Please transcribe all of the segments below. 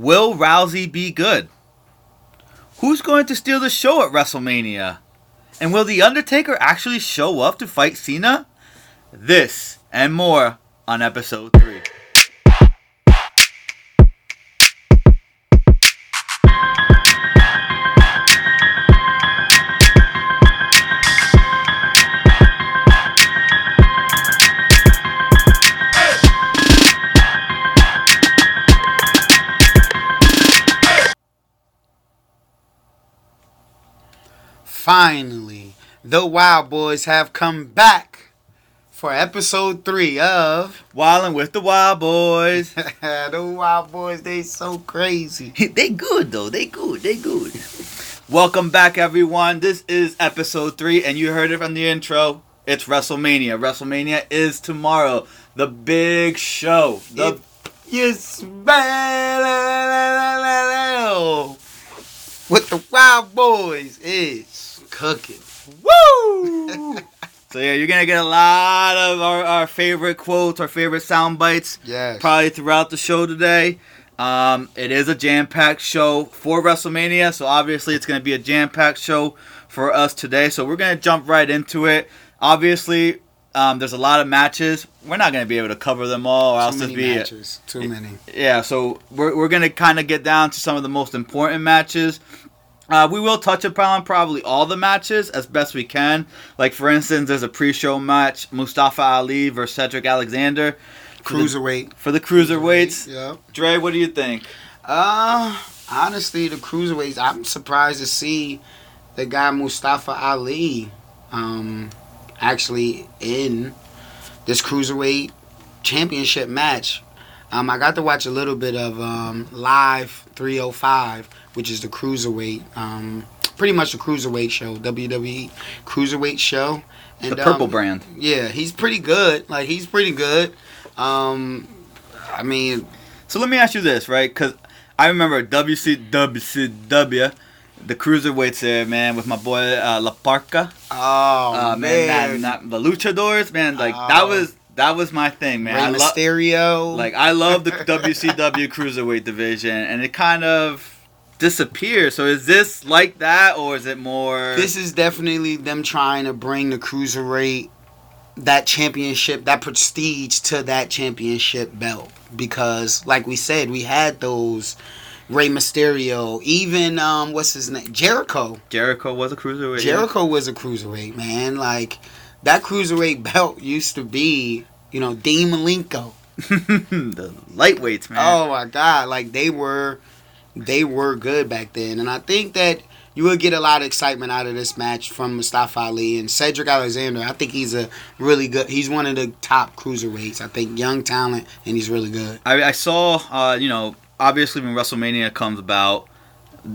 Will Rousey be good? Who's going to steal the show at WrestleMania? And will The Undertaker actually show up to fight Cena? This and more on episode 3. Finally, the Wild Boys have come back for episode three of Wildin' with the Wild Boys. the Wild Boys. They so crazy. they good though. They good. They good. Welcome back, everyone. This is episode three, and you heard it from the intro. It's WrestleMania. WrestleMania is tomorrow. The big show. The It- You smell what the Wild Boys is cooking. woo. so yeah, you're gonna get a lot of our, our favorite quotes, our favorite sound bites. Yes. probably throughout the show today. Um, it is a jam-packed show for WrestleMania, so obviously it's going to be a jam-packed show for us today. So we're going to jump right into it. Obviously, um, there's a lot of matches. We're not going to be able to cover them all, or else Too it'd many be matches. Too many. yeah. So we're we're going to kind of get down to some of the most important matches. Uh, we will touch upon probably all the matches as best we can. Like for instance, there's a pre-show match: Mustafa Ali versus Cedric Alexander for the- Cruiserweight. for the cruiserweights. Yeah. Dre, what do you think? Uh, honestly, the cruiserweights. I'm surprised to see the guy Mustafa Ali, um, actually in this cruiserweight championship match. Um, I got to watch a little bit of um, Live 305, which is the cruiserweight, um, pretty much the cruiserweight show, WWE cruiserweight show. And, the purple um, brand. Yeah, he's pretty good. Like he's pretty good. Um, I mean, So let me ask you this, right? Because I remember WCW, the cruiserweights there, man, with my boy uh, La Parka. oh uh, man, that, that, the Luchadors, man, like that Oh. was that was my thing, man. Rey I lo- Mysterio. like I love the WCW cruiserweight division, and it kind of disappeared. So is this like that, or is it more? this is definitely them trying to bring the cruiserweight that championship, that prestige to that championship belt. Because, like we said, we had those Rey Mysterio, even um, what's his name, Jericho. Jericho was a cruiserweight. Jericho was a cruiserweight man. Like that cruiserweight belt used to be, you know, Dean Malenko. the lightweights, man. Oh my god, like they were they were good back then. And I think that you will get a lot of excitement out of this match from Mustafa Ali and Cedric Alexander. I think he's a really good he's one of the top cruiserweights. I think young talent and he's really good. I, I saw, uh, you know, obviously when WrestleMania comes about,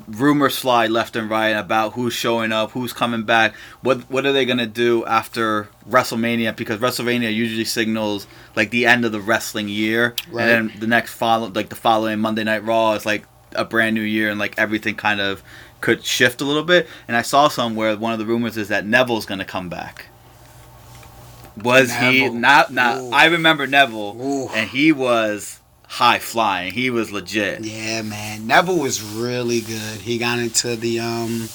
rumors fly left and right about who's showing up, who's coming back, what what are they gonna do after WrestleMania? Because WrestleMania usually signals like the end of the wrestling year, Right. and then the next follow, like the following Monday Night Raw is like a brand new year, and like everything kind of could shift a little bit. And I saw somewhere one of the rumors is that Neville's gonna come back. Was he not? Not. Ooh. I remember Neville Ooh. and he was high flying. He was legit. Yeah, man. Neville was really good. He got into the um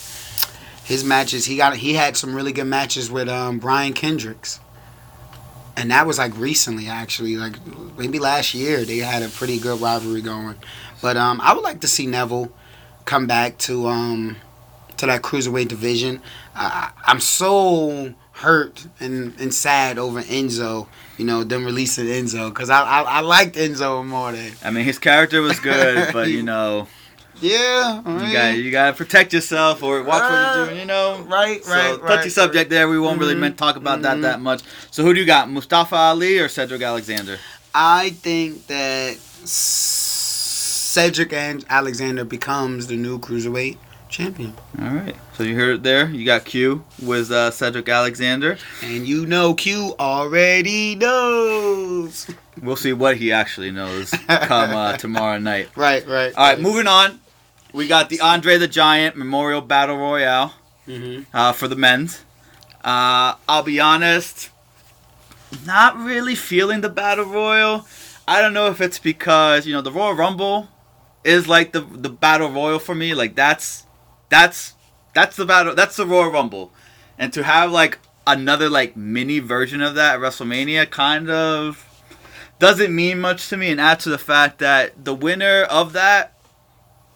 his matches. He got he had some really good matches with um Brian Kendricks. And that was like recently actually, like maybe last year they had a pretty good rivalry going. But um I would like to see Neville come back to um to that cruiserweight division. I, I'm so hurt and, and sad over Enzo, you know, them releasing Enzo because I, I I liked Enzo more than I mean, his character was good, but you know, yeah. I you got you got to protect yourself or watch what you're doing. You know, Right, So, right, touchy right. subject there. We won't really Mhm. meant talk about that Mhm. that much. So who do you got, Mustafa Ali or Cedric Alexander? I think that Cedric and Alexander becomes the new cruiserweight champion, All right. So you heard it there. You got Q with uh, Cedric Alexander. and you know Q already knows. We'll see what he actually knows come uh, tomorrow night. Right, right. All right, moving on. We got the Andre the Giant Memorial Battle Royale. hmm uh, for the men's. Uh, I'll be honest, not really feeling the battle royal. I don't know if it's because you know the Royal Rumble is like the the battle royal for me. Like that's that's that's the battle. That's the Royal Rumble, and to have like another like mini version of that at WrestleMania kind of doesn't mean much to me, and add to the fact that the winner of that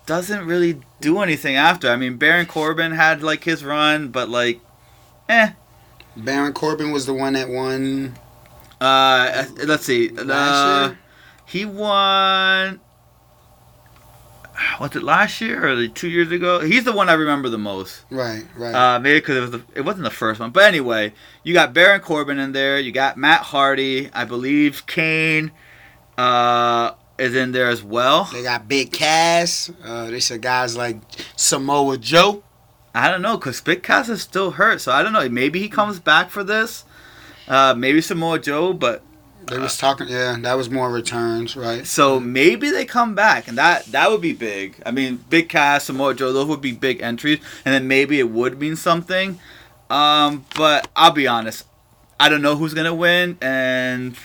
doesn't really do anything after. I mean, Baron Corbin had like his run, but like, eh. Baron Corbin was the one that won. Uh, let's see. Last Uh, year? he won. Was it last year or like two years ago? He's the one I remember the most. Right, right. Uh, maybe because it was the, it wasn't the first one, but anyway, you got Baron Corbin in there. You got Matt Hardy, I believe. Kane uh, is in there as well. they got Big Cass. Uh, they said guys like Samoa Joe. I don't know because Big Cass is still hurt, so I don't know. Maybe he comes back for this. Uh, maybe Samoa Joe, but They was talking. Yeah, that was more returns, right? so maybe they come back, and that that would be big. I mean, Big Cass, Samoa Joe, those would be big entries, and then maybe it would mean something. Um, but I'll be honest, I don't know who's gonna win, and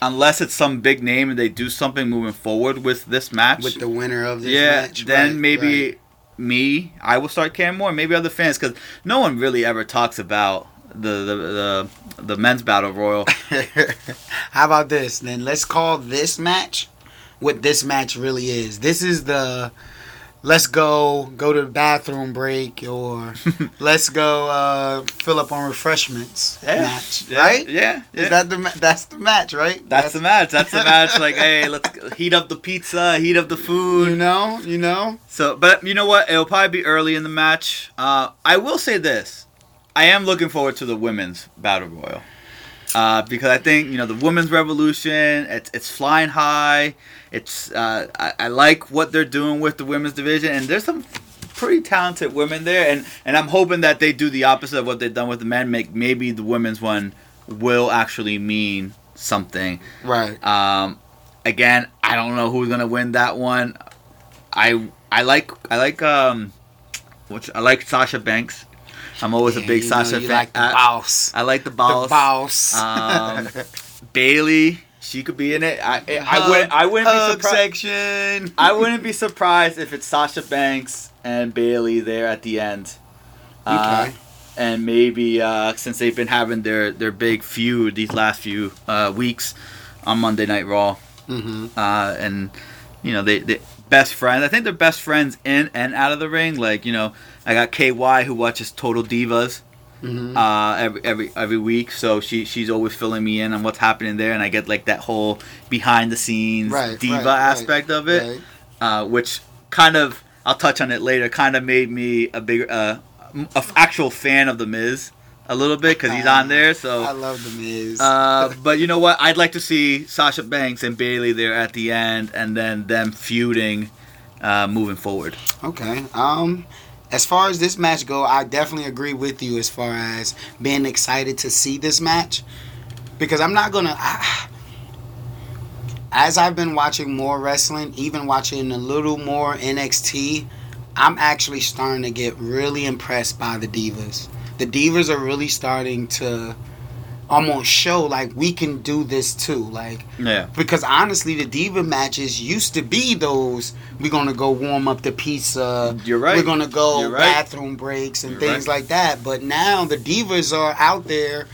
unless it's some big name and they do something moving forward with this match, With the winner of this yeah, match. then right, maybe me, I will start caring more. Maybe other fans, because no one really ever talks about the the the, the men's battle royal. How about this? Then let's call this match what this match really is. This is the let's go go to the bathroom break or let's go uh, fill up on refreshments match, yeah, right? Yeah, yeah. Is that the ma- that's the match, right? That's the match. That's the match. Like, hey, let's heat up the pizza, heat up the food. you know, you know. So, but you know what? It'll probably be early in the match. Uh, I will say this: I am looking forward to the women's battle royal uh, because I think you know the women's revolution. It's it's flying high. It's uh, I, I like what they're doing with the women's division, and there's some pretty talented women there, and and I'm hoping that they do the opposite of what they've done with the men. Make maybe the women's one will actually mean something. Right. Um, again, I don't know who's gonna win that one. I I like I like um, which I like Sasha Banks. I'm always Yeah, a big you know, Sasha you fan. like the I, boss. I like the the boss. boss. Um, Bayley, she could be in it. I I, wouldn't I wouldn't be surprised. section. I wouldn't be surprised if it's Sasha Banks and Bayley there at the end. Uh, Okay. and maybe uh, since they've been having their, their big feud these last few uh, weeks on Monday Night Raw, hmm uh, and you know they, they best friends. I think they're best friends in and out of the ring. Like you know, I got KY who watches Total Divas hmm uh, every every every week, so she she's always filling me in on what's happening there, and I get like that whole behind the scenes Right, diva right, right, aspect of it, Right. uh, which kind of I'll touch on it later. Kind of made me a bigger uh, a f- actual fan of the Miz a little bit because he's on there. So I love the Miz. uh, but you know what? I'd like to see Sasha Banks and Bayley there at the end, and then them feuding, uh, moving forward. Okay. Um, as far as this match go, I definitely agree with you as far as being excited to see this match because I'm not gonna. As I've been watching more wrestling, even watching a little more NXT, I'm actually starting to get really impressed by the divas. The divas are really starting to almost show like we can do this too. Like Yeah. because honestly, the diva matches used to be those we're gonna go warm up the pizza. You're right. We're gonna go right. bathroom breaks and You're things right. like that. But now the divas are out there,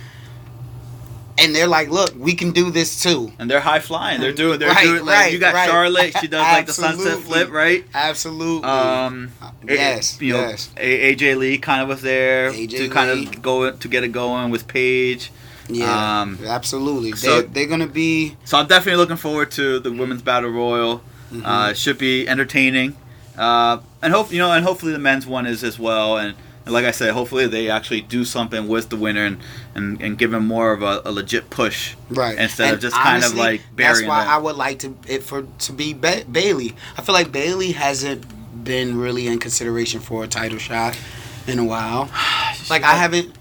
and they're like, "Look, we can do this too." And they're high flying. They're doing. They're Right, doing. Like right, you got right. Charlotte. She does like the sunset flip, right? Absolutely. Um. it- yes. you know, yes. A- AJ Lee kind of was there AJ to kind of go to get it going with Paige. Yeah. um, absolutely. so- they're, they're gonna be. So I'm definitely looking forward to the women's battle royal. mhm. Uh, should be entertaining, uh, and hope you know, and hopefully the men's one is as well. And, and like I said, hopefully they actually do something with the winner and and, and give him more of a, a legit push Right. instead of And just kind of honestly, like That's why them. I would like to it for to be ba- Bayley. I feel like Bayley hasn't been really in consideration for a title shot in a while. Like I haven't.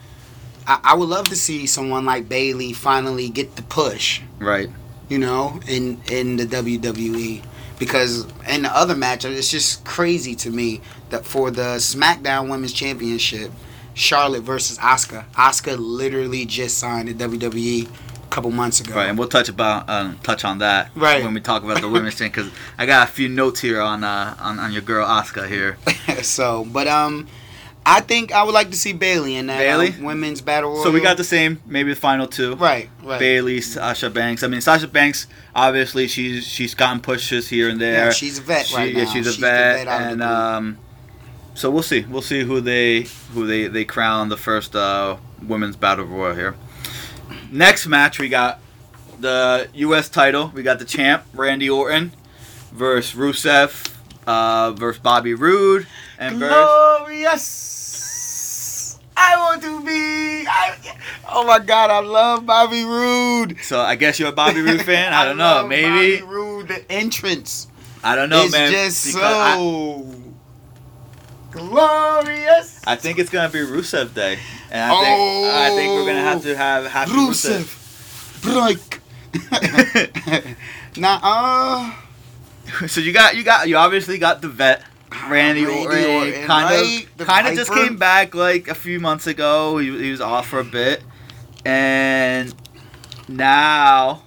I, I would love to see someone like Bayley finally get the push. right. You know, in in the WWE. Because in the other match, it's just crazy to me that for the SmackDown Women's Championship, Charlotte versus Asuka. Asuka literally just signed to WWE a couple months ago. Right, and we'll touch about um, touch on that Right. when we talk about the women's thing because I got a few notes here on uh, on, on your girl Asuka here. so, but um, I think I would like to see Bayley in that Bayley? uh, women's battle royal. So we got the same, maybe the final two. right, right. Bayley, Sasha Banks. I mean, Sasha Banks. Obviously, she's she's gotten pushes here and there. Yeah, she's a vet She- right yeah, now. she's a the vet, of and um, so we'll see. We'll see who they who they they crown the first uh, women's battle royal here. Next match, we got the U.S. title. We got the champ Randy Orton versus Rusev uh, versus Bobby Roode and versus glorious. I want to be. I, oh my God, I love Bobby Roode. So I guess you're a Bobby Roode fan. I don't know. Maybe Bobby Roode. The entrance I don't know, is man. just because I- so glorious. I think it's gonna be Rusev Day, and I think I think we're gonna have to have happy Rusev. Rusev, break. nah, uh, so you got you got you obviously got the vet Randy, Randy Orton, kind of kind of just came back like a few months ago. He, he was off for a bit, and now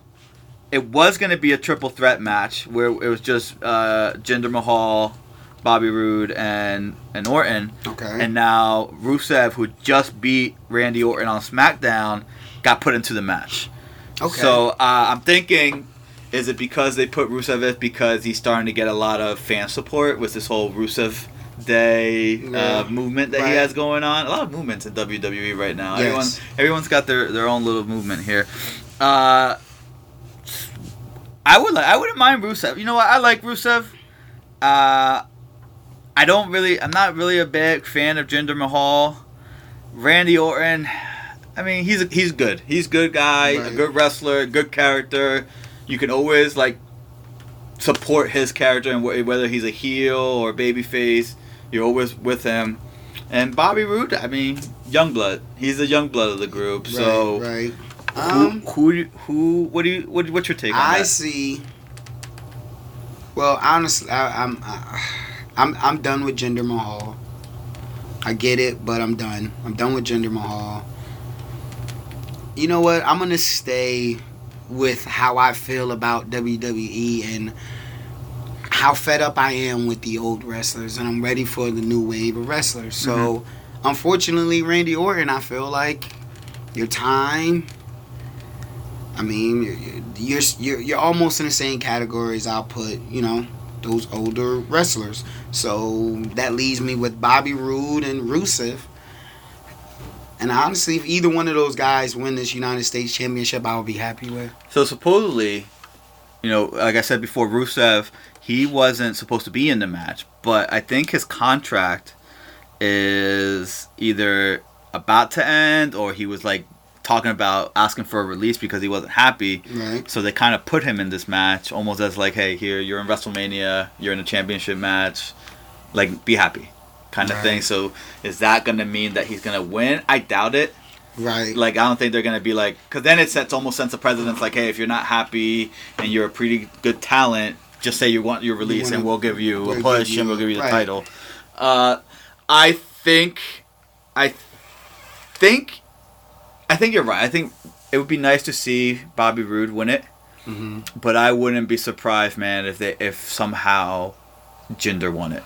it was gonna be a triple threat match where it was just uh, Jinder Mahal, Bobby Roode, and and Orton. okay. And now Rusev, who just beat Randy Orton on SmackDown, got put into the match. okay. So uh, I'm thinking, is it because they put Rusev in because he's starting to get a lot of fan support with this whole Rusev Day Yeah. uh, movement that he has going on? A lot of movements in WWE right now. Yes. Everyone, everyone's got their, their own little movement here. Uh, I would like, I wouldn't mind Rusev. You know what? I like Rusev. Uh, I don't really. I'm not really a big fan of Jinder Mahal. Randy Orton. I mean, he's a, he's good. He's a good guy, a good wrestler, good character. You can always like support his character and whether he's a heel or babyface, you're always with him. And Bobby Roode, I mean, young blood. He's the young blood of the group. so right, right. who, Um, who do- who what do you what, what's your take on I that? see. Well, honestly, I, I'm, I, I'm, I'm done with Jinder Mahal. I get it, but I'm done. I'm done with Jinder Mahal. You know what? I'm gonna stay with how I feel about WWE and how fed up I am with the old wrestlers, and I'm ready for the new wave of wrestlers. So, mm-hmm. unfortunately, Randy Orton, I feel like your time. I mean, you're you're you're almost in the same category as I'll put, you know, those older wrestlers. So that leaves me with Bobby Roode and Rusev. And honestly, if either one of those guys win this United States Championship, I would be happy with. So supposedly, you know, like I said before, Rusev, he wasn't supposed to be in the match, but I think his contract is either about to end or he was like talking about asking for a release because he wasn't happy. Right. So they kind of put him in this match almost as like, hey, here you're in WrestleMania, you're in a championship match, like be happy, kind of Right. thing. So is that gonna mean that he's gonna win? I doubt it Right. like I don't think they're gonna be like because then it sets almost sense a precedence like hey if you're not happy and you're a pretty good talent just say you want your release wanna- and we'll give you we'll a push give and we'll you- give you the right. title. Uh, I think I think I think you're right. I think it would be nice to see Bobby Roode win it, hmm but I wouldn't be surprised, man, if they if somehow Jinder won it.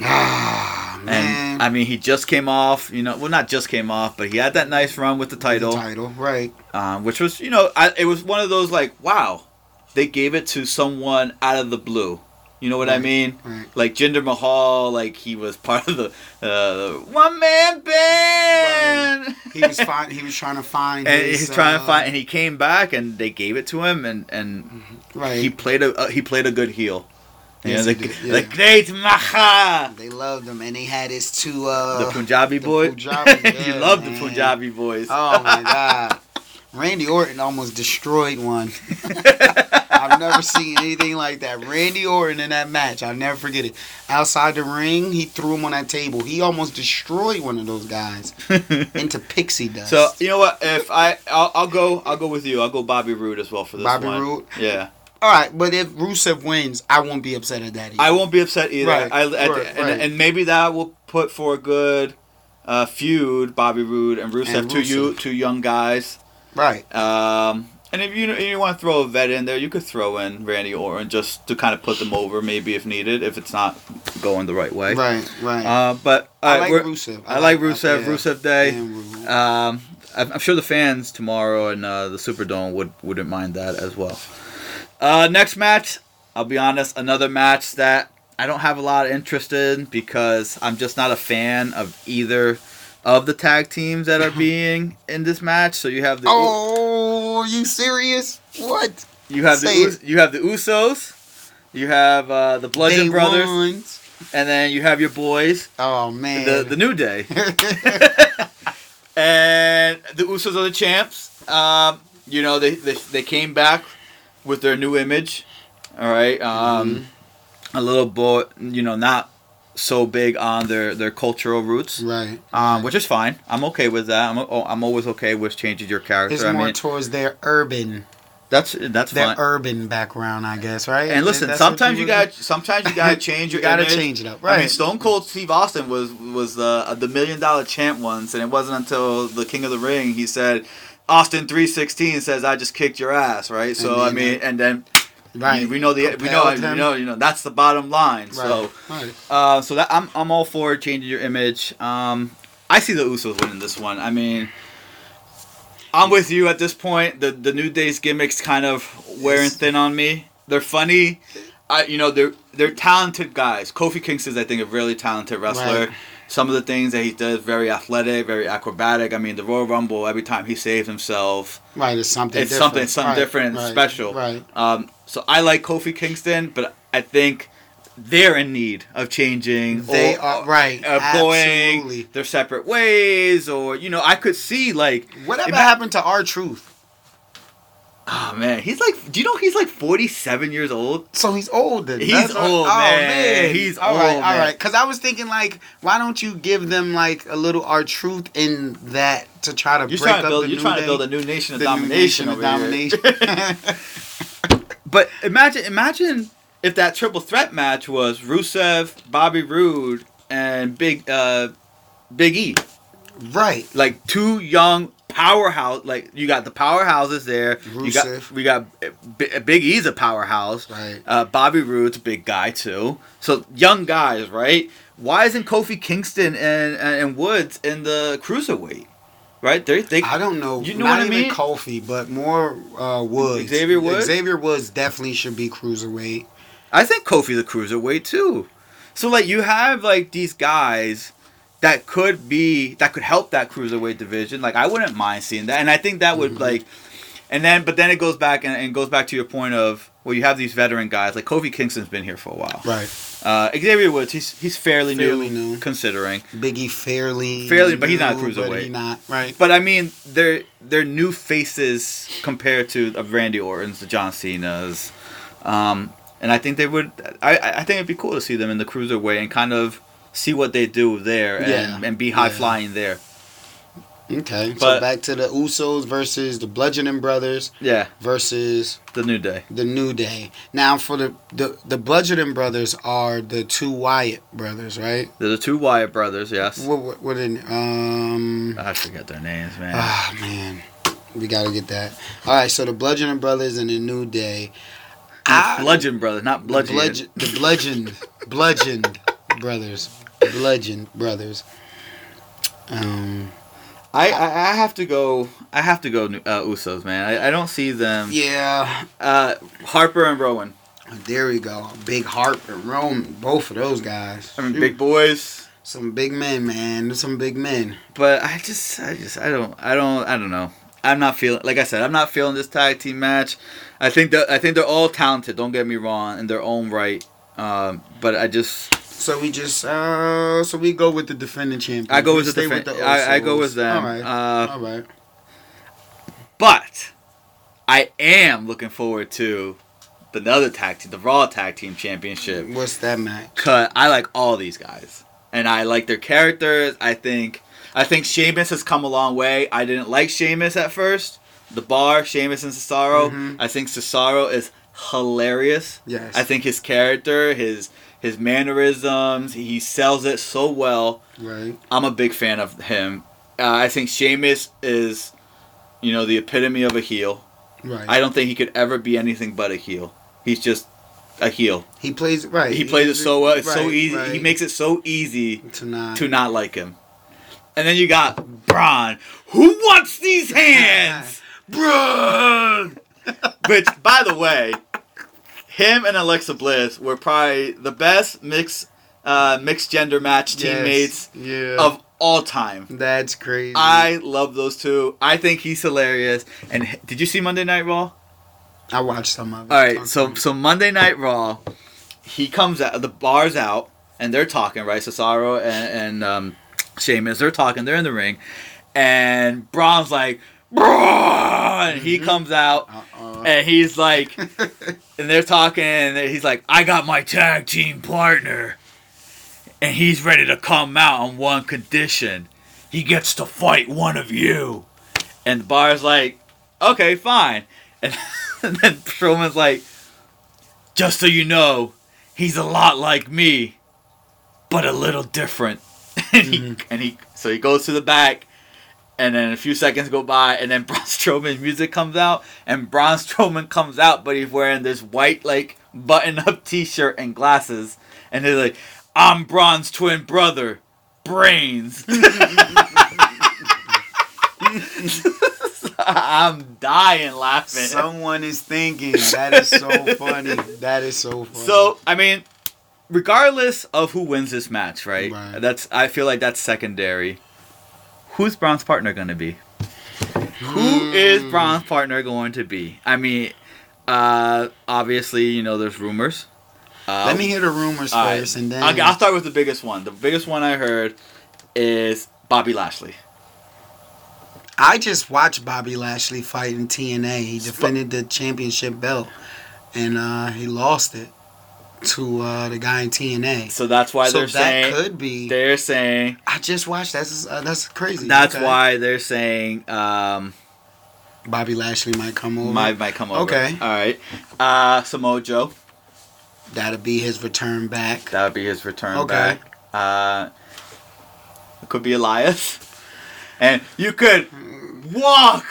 Ah man. And I mean, he just came off, you know, well, not just came off, but he had that nice run with the title. The title. Right. um, which was you know I, it was one of those like wow they gave it to someone out of the blue you know what i mean Right. like jinder mahal like he was part of the uh, one man band He was fine. He was trying to find. and his, he's trying to uh, find and he came back and they gave it to him and and Right. he played a uh, he played a good heel Yes, know, the, did, yeah. the great maha They loved him, and they had his two. Uh, the punjabi the boy Punjabi, you love the punjabi boys Oh my god. Randy Orton almost destroyed one. I've never seen anything like that. Randy Orton in that match, I'll never forget it. Outside the ring, he threw him on that table. He almost destroyed one of those guys into pixie dust. So you know what? If I, I'll, I'll go, I'll go with you. I'll go Bobby Roode as well for this Bobby one. Roode? Yeah, all right, but if Rusev wins, I won't be upset at that. Either. I won't be upset either. Right, I, at right, and, right. and maybe that will put for a good uh, feud, Bobby Roode and Rusev, And two you two young guys. Right. Um, and if you you want to throw a vet in there, you could throw in Randy Orton just to kind of put them over, maybe if needed, if it's not going the right way. Right. Right. Uh, but I uh, like Rusev. I like Rusev. yeah. Rusev Day. Rusev. Um, I'm I'm sure the fans tomorrow and uh, the Superdome would wouldn't mind that as well. Uh, next match, I'll be honest, another match that I don't have a lot of interest in because I'm just not a fan of either of the tag teams that are being in this match. So you have the Oh, are you serious? What? you have the you have the Usos, you have uh, the Bludgeon Day Brothers, ones. and then you have your boys, Oh man. the the New Day. and the Usos are the champs. Um, you know, they, they they came back with their new image. All right, um, a little boy, you know, not so big on their their cultural roots, right. um, which is fine. I'm okay with that. I'm o- I'm always okay with changing your character. It's I more mean, towards their urban, that's that's their fine. urban background, I guess, right? And listen, That's sometimes you got sometimes you gotta change you gotta change it up, I mean, right? Stone Cold Steve Austin was was the the million dollar champ once, and it wasn't until the King of the Ring he said, "Austin three sixteen says I just kicked your ass," right? So I mean, and then right. we know the we know Propelled you know you know that's the bottom line. Right. So right. uh, so that I'm I'm all for changing your image. Um, I see the Usos winning this one. I mean. I'm with you at this point. The the New Day's gimmicks kind of wearing thin on me. They're funny. I you know they're they're talented guys. Kofi Kingston's I think a really talented wrestler. Right. Some of the things that he does very athletic, very acrobatic. I mean the Royal Rumble every time he saves himself, Right, it's something it's different. something something Right, different and right, special. Right. Um, so I like Kofi Kingston, but I think they're in need of changing. They or, are right. uh, going absolutely. their separate ways, or you know, I could see like, Whatever happened to R-Truth? Oh man, he's like, do you know he's like forty-seven years old? So he's older. He's That's what- old, man. He's all right, old, all man. right. Because I was thinking, like, why don't you give them like a little R-Truth in that to try to You're break trying to build, the you're new trying day, to build a new nation of the new domination nation of domination. But imagine, imagine if that triple threat match was Rusev, Bobby Roode, and Big uh, Big E. right. like two young powerhouse. Like you got the powerhouses there. You got we got uh, B- Big E's a powerhouse. Right. Uh, Bobby Roode's a big guy too. So young guys, right? Why isn't Kofi Kingston and and Woods in the cruiserweight? Right? They they I don't know. You know not what I mean? Kofi, but more uh, Woods. Xavier Woods? Xavier Woods definitely should be cruiserweight. I think Kofi's a cruiserweight too. So like you have like these guys that could be that could help that cruiserweight division. Like I wouldn't mind seeing that, and I think that would Mhm. like, and then but then it goes back and, and goes back to your point of well you have these veteran guys like Kofi Kingston's been here for a while. Right. Uh, Xavier Woods he's he's fairly, Fairly new, new. considering, Biggie fairly. Fairly, but he's not a new, but cruiserweight. Not right. but I mean they're they're new faces compared to of Randy Orton's, the John Cena's. Um, and I think they would. I I think it'd be cool to see them in the cruiserweight and kind of see what they do there and, Yeah, and be high yeah. flying there. Okay. so back to the Usos versus the Bludgeoning Brothers Yeah, versus the New Day. the New Day. Now for the the the Bludgeoning Brothers are the two Wyatt brothers, right? They're the two Wyatt brothers. Yes, What what, what in um I forget their names, man. Ah man, we gotta get that. All right, so the Bludgeoning Brothers and the New Day. I- Bludgeon brothers, not Bludgeon. the Bludgeon. bludgeon, the bludgeoned brothers, bludgeoned brothers. Um, I, I I have to go. I have to go. Uh, Usos, man. I, I don't see them. yeah, Uh, Harper and Rowan. there we go. Big Harp and Rome, both of those guys. I mean, Shoot. big boys. some big men, man. Some big men. But I just, I just, I don't, I don't, I don't know. I'm not feeling, like I said, I'm not feeling this tag team match. I think that I think they're all talented. Don't get me wrong, in their own right. Um, but I just, So we just, uh, so we go with the defending champion. I go We with the defend. the I, I go with them. All right, Uh, all right. but I am looking forward to the other tag team, the Raw Tag Team Championship. What's that match? Cause I like all these guys, and I like their characters. I think I think Sheamus has come a long way. I didn't like Sheamus at first. The bar, Sheamus and Cesaro. Mhm. I think Cesaro is hilarious. Yes. I think his character, his his mannerisms, he sells it so well. Right. I'm a big fan of him. Uh, I think Sheamus is you know, the epitome of a heel. Right. I don't think he could ever be anything but a heel. He's just a heel. he plays right. He plays it so well. It's so right, easy. He makes it so easy to not. to not like him. And then you got Braun. Who wants these hands? Braun. Which, by the way, him and Alexa Bliss were probably the best mixed uh, mixed gender match Yes, teammates Yeah. of all time. That's crazy. I love those two. I think he's hilarious. And did you see Monday Night Raw? I watched some of it. All right, so so Monday Night Raw, he comes out, the bar's out, and they're talking, right? Cesaro and, and um, Sheamus, they're talking, they're in the ring, and Braun's like, Braun! He Mhm. comes out, Uh-uh. and he's like, and they're talking, and he's like, I got my tag team partner, and he's ready to come out on one condition. He gets to fight one of you. And the bar's like, okay, fine. And, and then Strowman's like, just so you know, he's a lot like me, but a little different. and, he, and he, so he goes to the back, and then a few seconds go by, and then Braun Strowman's music comes out, and Braun Strowman comes out, but he's wearing this white, like, button up t shirt and glasses. And they're like, I'm Braun's twin brother, Brains. I'm dying laughing. Someone is thinking. That is so funny. That is so funny. So I mean, regardless of who wins this match, right? Right. That's I feel like that's secondary. Who's Braun's partner going to be? Who is Hmm. Braun's partner going to be? I mean, uh, obviously, you know, there's rumors. Uh, Let me hear the rumors right. first, and then Okay, I'll start with the biggest one. The biggest one I heard is Bobby Lashley. I just watched Bobby Lashley fight in TNA. He defended the championship belt, and uh, he lost it to uh, the guy in TNA. So that's why so they're that saying could be. they're saying I just watched. That's uh, that's crazy. that's Okay. why they're saying um, Bobby Lashley might come over. might might come over. Okay. All right. Uh, Samoa Joe. That'll be his return back. That would be his return Okay. back. Uh, it could be Elias, and you could walk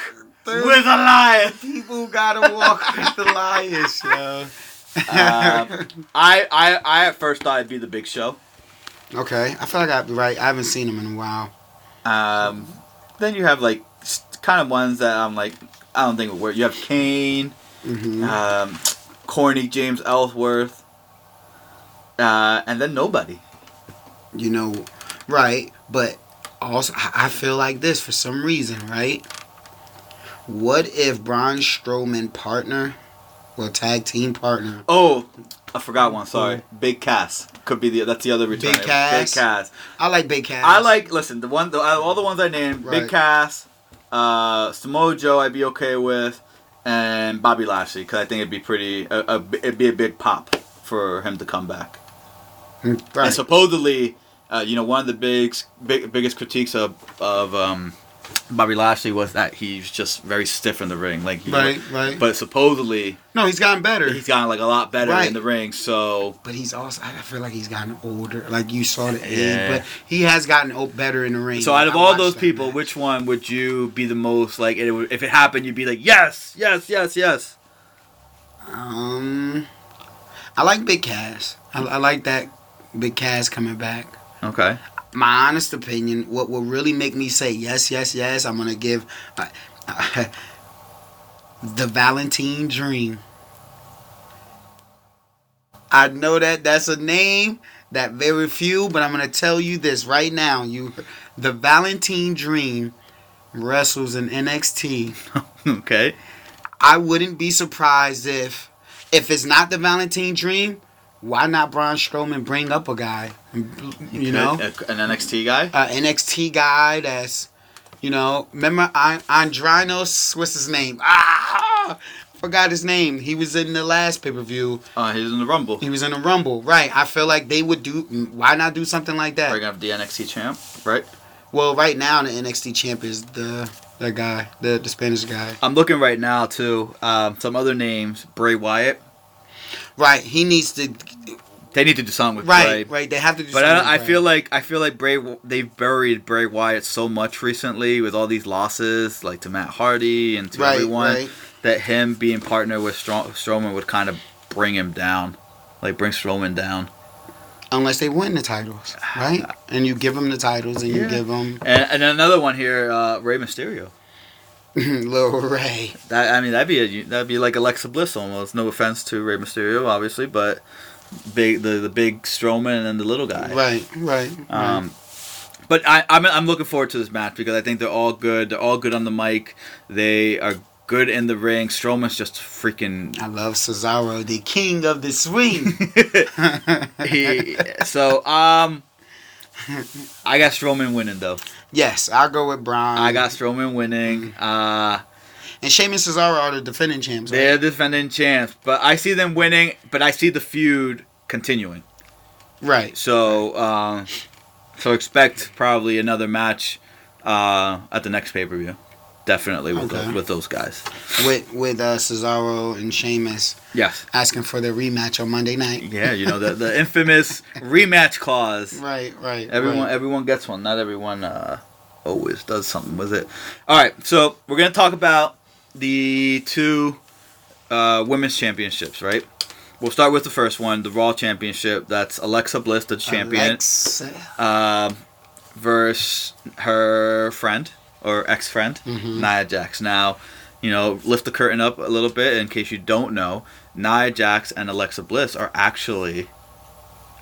Dude. with Elias. People gotta walk with Elias, yo. Um, I, I I at first thought it'd be the Big Show. okay, I feel like I'd be right. I haven't seen him in a while. Um, then you have like kind of ones that I'm like I don't think would work. You have Kane, hmm um, corny James Ellsworth, uh, and then nobody. you know, right? But also, I I feel like this for some reason, right? What if Braun Strowman partner, well, tag team partner, Oh, I forgot one. Sorry, Big Cass could be the that's the other return. Big Cass? Big Cass. I like Big Cass. I like listen the one the, all the ones I named. Right. Big Cass, uh, Samoa Joe. I'd be okay with, and Bobby Lashley because I think it'd be pretty. A, a, it'd be a big pop for him to come back. Mm, right. And supposedly, uh, you know, one of the big, big biggest critiques of of um, Bobby Lashley was that he's just very stiff in the ring. Like, you know, right, right. but supposedly no, he's gotten better. he's gotten like a lot better Right. in the ring. So but he's also, I feel like he's gotten older. Like you saw the Yeah. age, but he has gotten better in the ring. So out of I all those people, match. which one would you be the most like? If it happened, you'd be like, yes, yes, yes, yes. Um, I like Big Cass. I, I like that Big Cass coming back. Okay. My honest opinion, what will really make me say yes, yes, yes, I'm gonna give uh, the Velveteen Dream. I know that that's a name that very few, but I'm gonna tell you this right now. You, the Velveteen Dream, wrestles in NXT. okay. I wouldn't be surprised if, if it's not the Velveteen Dream, why not Braun Strowman bring up a guy, you know, an NXT guy. a NXT guy that's, you know, remember An- Andrinos, what's his name? Ah, forgot his name. He was in the last pay per view. Uh, was in the Rumble. He was in the Rumble, right? I feel like they would do. Why not do something like that? gonna have the NXT champ, right? Well, right now the NXT champ is the that guy, the the Spanish guy. I'm looking right now too. Um, some other names: Bray Wyatt. Right. He needs to they need to do something with Right, Bray. right. They have to do But something. I, I feel like I feel like Bray they've buried Bray Wyatt so much recently with all these losses, like to Matt Hardy and to Right, everyone, right. that him being partner with Stro- Strowman would kind of bring him down, like bring Strowman down. unless they win the titles, right? And you give them the titles, and you give them And, and another one here, uh, Rey Mysterio. Lil Ray. That I mean, that'd be a, that'd be like Alexa Bliss almost. No offense to Rey Mysterio, obviously, but big the the big Strowman and the little guy. Right, right. right. Um, but I, I'm I'm looking forward to this match because I think they're all good. They're all good on the mic. They are good in the ring. Strowman's just freaking. I love Cesaro, the king of the swing. he, so um, I got Strowman winning though. Yes, I'll go with Braun. I got Strowman winning. Uh, and Sheamus and Cesaro are the defending champs. Right? they're defending champs, but I see them winning. But I see the feud continuing. Right. So um, so expect probably another match uh, at the next pay per view. Definitely with Okay. those, with those guys. With with uh, Cesaro and Sheamus Yes. asking for their rematch on Monday night. Yeah, you know the the infamous rematch clause. Right, right. Everyone right. everyone gets one. Not everyone uh, always does something with it. All right, so we're gonna talk about the two uh, women's championships, right? We'll start with the first one, the Raw Championship. That's Alexa Bliss, the champion, Alexa. uh, versus her friend or ex-friend, Mhm. Nia Jax. Now, you know, lift the curtain up a little bit in case you don't know. Nia Jax and Alexa Bliss are actually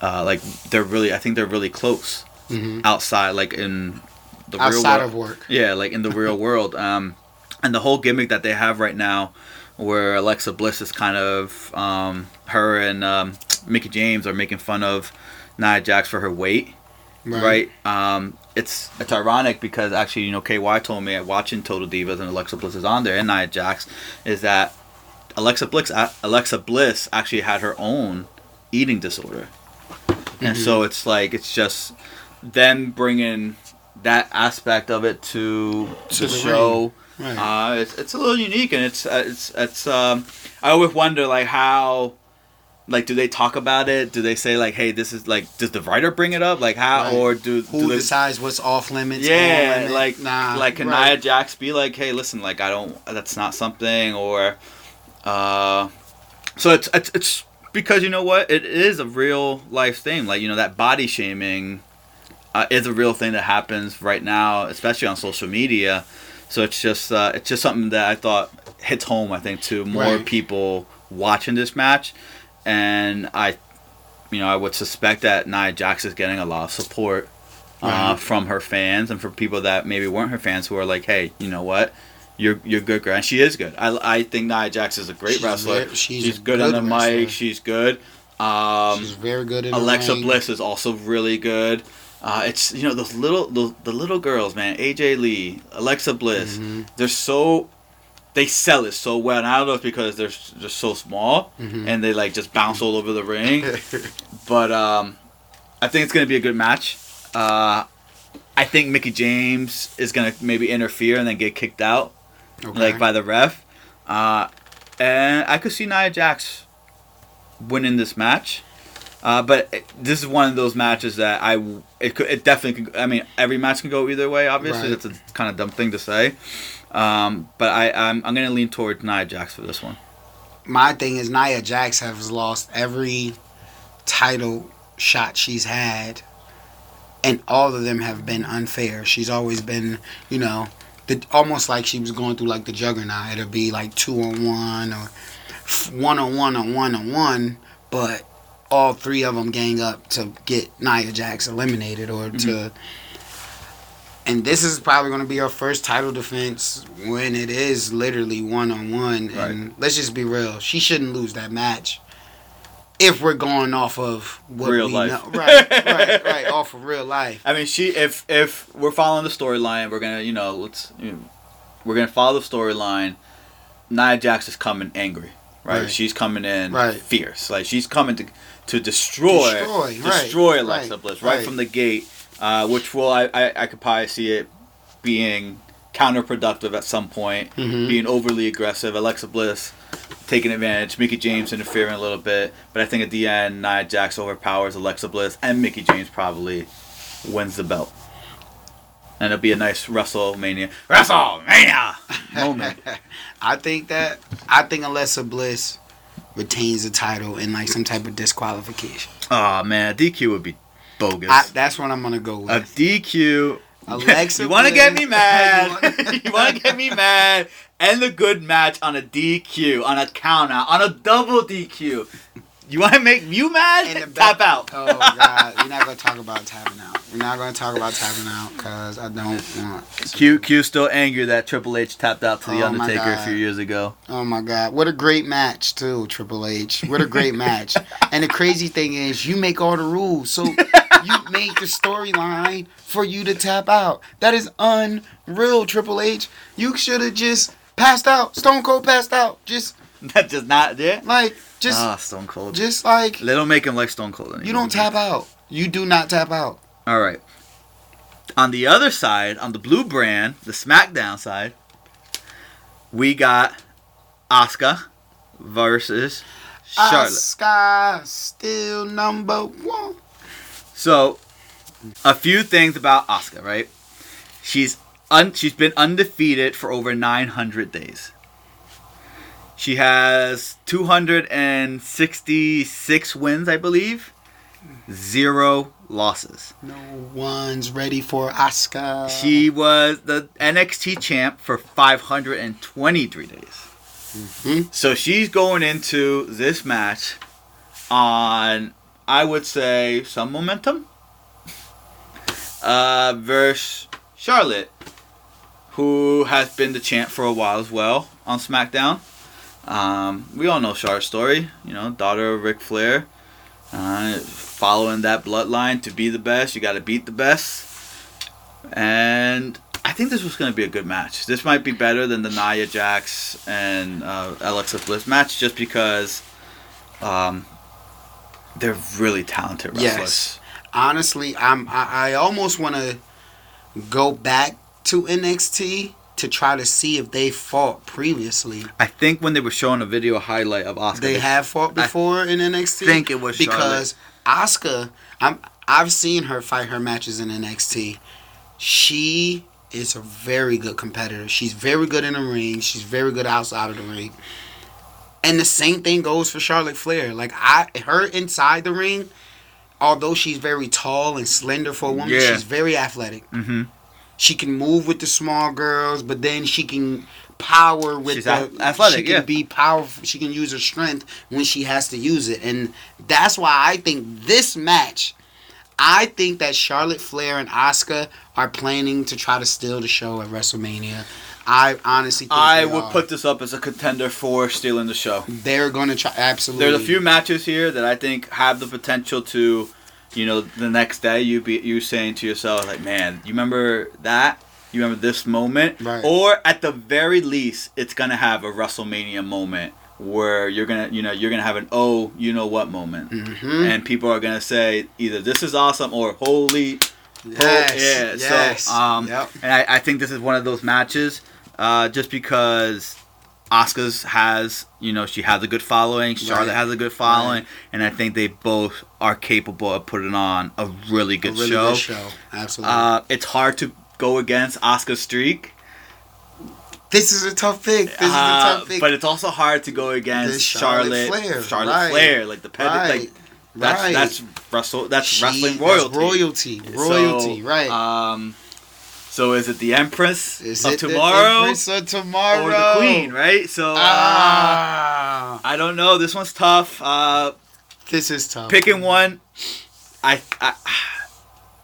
uh, like they're really. I think they're really close Mhm. outside, like in the real Outside world. of work. Yeah, like in the real world. Um, and the whole gimmick that they have right now, where Alexa Bliss is kind of um, her and um, Mickie James are making fun of Nia Jax for her weight, right? Um, it's it's ironic because actually, you know, KY told me watching Total Divas and Alexa Bliss is on there and Nia Jax is that Alexa Bliss Alexa Bliss actually had her own eating disorder, and Mm-hmm. so it's like it's just them bringing that aspect of it to, To the, the show. Right. Uh, it's, it's a little unique, and it's uh, it's it's. Um, I always wonder like how, like, do they talk about it? Do they say like, hey, this is like, does the writer bring it up? Like how, Right. or do Who do they, decides what's off limits? yeah, limit? like nah, like can right. Nia Jax be like, hey, listen, like I don't, that's not something, or, uh, so it's it's it's because you know what, it is a real life thing. Like you know that body shaming, uh, is a real thing that happens right now, especially on social media. So it's just uh, it's just something that I thought hits home. I think to more Right. people watching this match, and I, you know, I would suspect that Nia Jax is getting a lot of support uh, Right. from her fans and from people that maybe weren't her fans who are like, hey, you know what? You're you're good, girl, and she is good. I, I think Nia Jax is a great She's wrestler. very- she's she's a good on the wrestler. mic. She's good. Um, She's very good in the Alexa. Bliss is also really good. Uh, it's you know those little the, the little girls, man. AJ Lee, Alexa Bliss. Mhm. They're so they sell it so well. And I don't know if because they're just so small Mhm. and they like just bounce all over the ring. but um, I think it's gonna be a good match. Uh, I think Mickie James is gonna maybe interfere and then get kicked out Okay. like by the ref. Uh, and I could see Nia Jax winning this match. Uh, but it- this is one of those matches that I it could it definitely could, I mean every match can go either way. Obviously, Right. that's a kind of dumb thing to say. Um, but I I'm, I'm gonna lean toward Nia Jax for this one. My thing is Nia Jax has lost every title shot she's had, and all of them have been unfair. She's always been, you know, the, almost like she was going through like the juggernaut. It'll be like two on one or one on one on one on one, but all three of them gang up to get Nia Jax eliminated or to. And this is probably going to be her first title defense when it is literally one on one. And let's just be real, she shouldn't lose that match. If we're going off of what Real we life. know, right, right, right, off of real life. I mean, she if if we're following the storyline, we're gonna you know let's you know, we're gonna follow the storyline. Nia Jax is coming angry, right? Right. She's coming in Right. fierce, like she's coming to to destroy Destroy, right, Alexa Bliss right. from the gate, uh, which will I, I I could probably see it being counterproductive at some point, Mhm. being overly aggressive. Alexa Bliss taking advantage. Mickie James interfering a little bit, but I think at the end, Nia Jax overpowers Alexa Bliss, and Mickie James probably wins the belt. And it'll be a nice WrestleMania WrestleMania moment. I think that I think Alexa Bliss retains the title in like some type of disqualification. Oh man, DQ would be bogus. I, that's what I'm gonna go with. a. DQ. Alexa you want to get me mad? You want to get me mad? End the good match on a DQ, on a count out, on a double DQ. You want to make you mad? The Tap out. Oh God, we're not gonna talk about tapping out. We're not gonna talk about tapping out because I don't want. to. Q Q still angry that Triple H tapped out to the Oh, Undertaker a few years ago. Oh my God, what a great match too, Triple H. What a great match. And the crazy thing is, you make all the rules, so you made the storyline for you to tap out. That is unreal, Triple H. You should have just passed out. Stone Cold passed out. Just That does not yeah. like, just, ah, Stone Cold. just like they don't make him like Stone Cold anymore. you don't tap out. You do not tap out. All right. On the other side, on the blue brand, the SmackDown side, we got Asuka versus Charlotte. Asuka still number one. So, a few things about Asuka, right? She's un- she's been undefeated for over 900 days. She has 266 wins, I believe. Zero losses. No one's ready for Asuka. She was the NXT champ for 523 days. Mhm. So she's going into this match on, I would say, some momentum. Uh, versus Charlotte, who has been the champ for a while as well on SmackDown. Um, we all know Charlotte's story, you know, daughter of Ric Flair. Uh, following that bloodline to be the best, you got to beat the best. And I think this was going to be a good match. This might be better than the Nia Jax and uh, Alexa Bliss match, just because um, they're really talented wrestlers. Yes. Honestly, I'm I, I almost want to go back to NXT to try to see if they fought previously. I think when they were showing a video highlight of Asuka, They have fought I before in NXT. think it was because Asuka. I'm I've seen her fight her matches in NXT. She is a very good competitor. She's very good in the ring. She's very good outside of the ring. And the same thing goes for Charlotte Flair. Like I her inside the ring, although she's very tall and slender for a woman, Yeah. she's very athletic. hmm She can move with the small girls, but then she can power with She's the athletic, She can yeah. be powerful. She can use her strength when she has to use it, and that's why I think this match. I think that Charlotte Flair and Asuka are planning to try to steal the show at WrestleMania. I honestly think I would are. put this up as a contender for stealing the show. they're going to try absolutely. There's a few matches here that I think have the potential to, you know, the next day you be you saying to yourself like, man, you remember that? You remember this moment? Right. Or at the very least, it's gonna have a WrestleMania moment where you're gonna, you know, you're gonna have an oh, you know what moment, Mhm. and people are gonna say either this is awesome or holy Yes, yeah. yes, So, um, yep. and I, I think this is one of those matches, uh, just because Asuka's has, you know, she has a good following. Charlotte Right. has a good following, and I think they both are capable of putting on a really A good really show. good show. Absolutely. Uh, it's hard to go against Asuka's streak, this is a tough pick. This is a uh, tough pick. but it's also hard to go against This Charlotte Charlotte, Flair, Charlotte right. Flair, like the pedi- right. like that's right. that's Russell, that's She- wrestling that's royalty. royalty. Royalty. So, right. Um, so is it the Empress Is of tomorrow Empress of tomorrow or the Queen? Right. So uh, Ah, I don't know. This one's tough. Uh, this is tough. picking one, I, I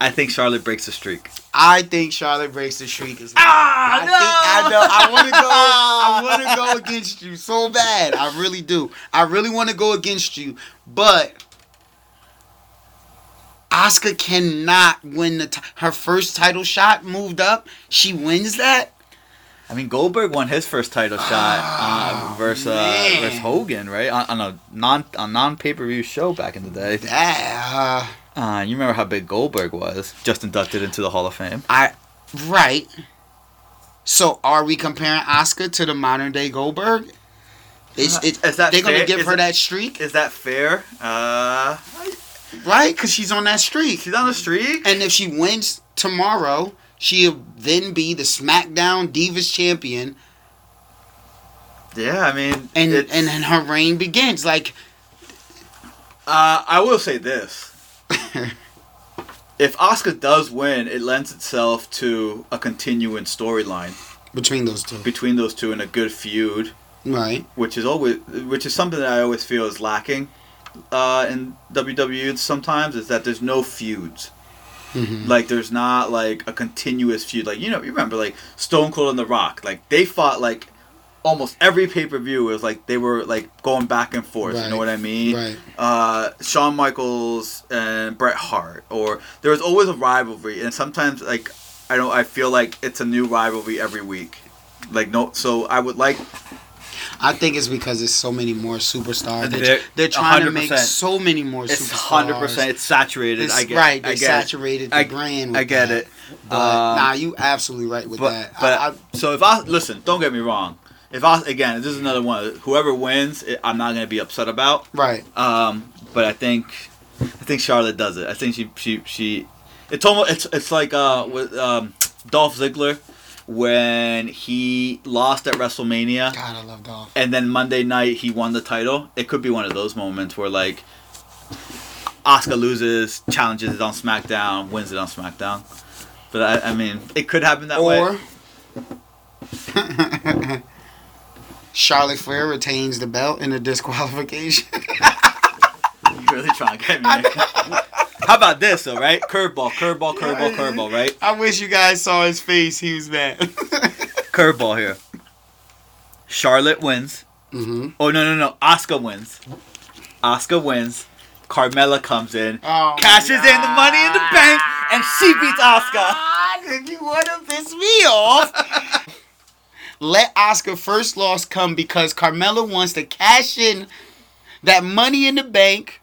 I think Charlotte breaks the streak. I think Charlotte breaks the streak as well. Ah, I think I know. I want to go. I want to go against you so bad. I really do. I really want to go against you, but Asuka cannot win the t- her first title shot. Moved up, she wins that. I mean, Goldberg won his first title shot uh, Oh, versus uh, versus Hogan, right? On, on a non a non pay per view show back in the day. That uh, Uh, you remember how big Goldberg was? Just inducted into the Hall of Fame. I right. So are we comparing Asuka to the modern day Goldberg? It's, it, Is that they're gonna give Is her it- that streak, Is that fair? Uh, right? Because she's on that streak. she's on the streak. And if she wins tomorrow, she'll then be the SmackDown Divas champion, Yeah, I mean, and and then her reign begins. Like, Uh, I will say this: if Asuka does win, it lends itself to a continuing storyline between those two, between those two and a good feud, right? which is always, which is something that I always feel is lacking uh, in WWE. Sometimes is that there's no feuds. Mhm. Like there's not like a continuous feud. Like you know, you remember like Stone Cold and The Rock. Like they fought like almost every pay per view. Was like they were like going back and forth. You know what I mean? Right. uh, Shawn Michaels and Bret Hart, or there was always a rivalry, and sometimes like I don't, I feel like it's a new rivalry every week. Like no, so I would like I think it's because there's so many more superstars. They're, They're- trying to make so many more it's superstars. hundred percent. It's saturated. It's, I get, right. They I get, saturated the I- brand. With I get that. it. But Um, nah, you absolutely right with But that. but I, I, so if I listen, don't get me wrong. If I again, this is another one. Whoever wins, it, I'm not gonna be upset about. right. Um, but I think I think Charlotte does it. I think she she she. It's almost it's it's like uh with um Dolph Ziggler when he lost at WrestleMania God, I love Dolph. and then Monday night he won the title. It could be one of those moments where like Asuka loses, challenges it on SmackDown, wins it on SmackDown. But I, I mean, it could happen that way. Or Charlotte Flair retains the belt in a disqualification. You really trying to get me? How about this though, right? Curveball, curveball, curveball, curveball, right? I wish you guys saw his face. He was mad. Curveball here. Charlotte wins. hmm Oh no no no! Asuka wins. Asuka wins. Carmella comes in, Oh, cashes in the money in the bank, and she beats Asuka. If you want to piss me off, let Asuka first loss come because Carmella wants to cash in that money in the bank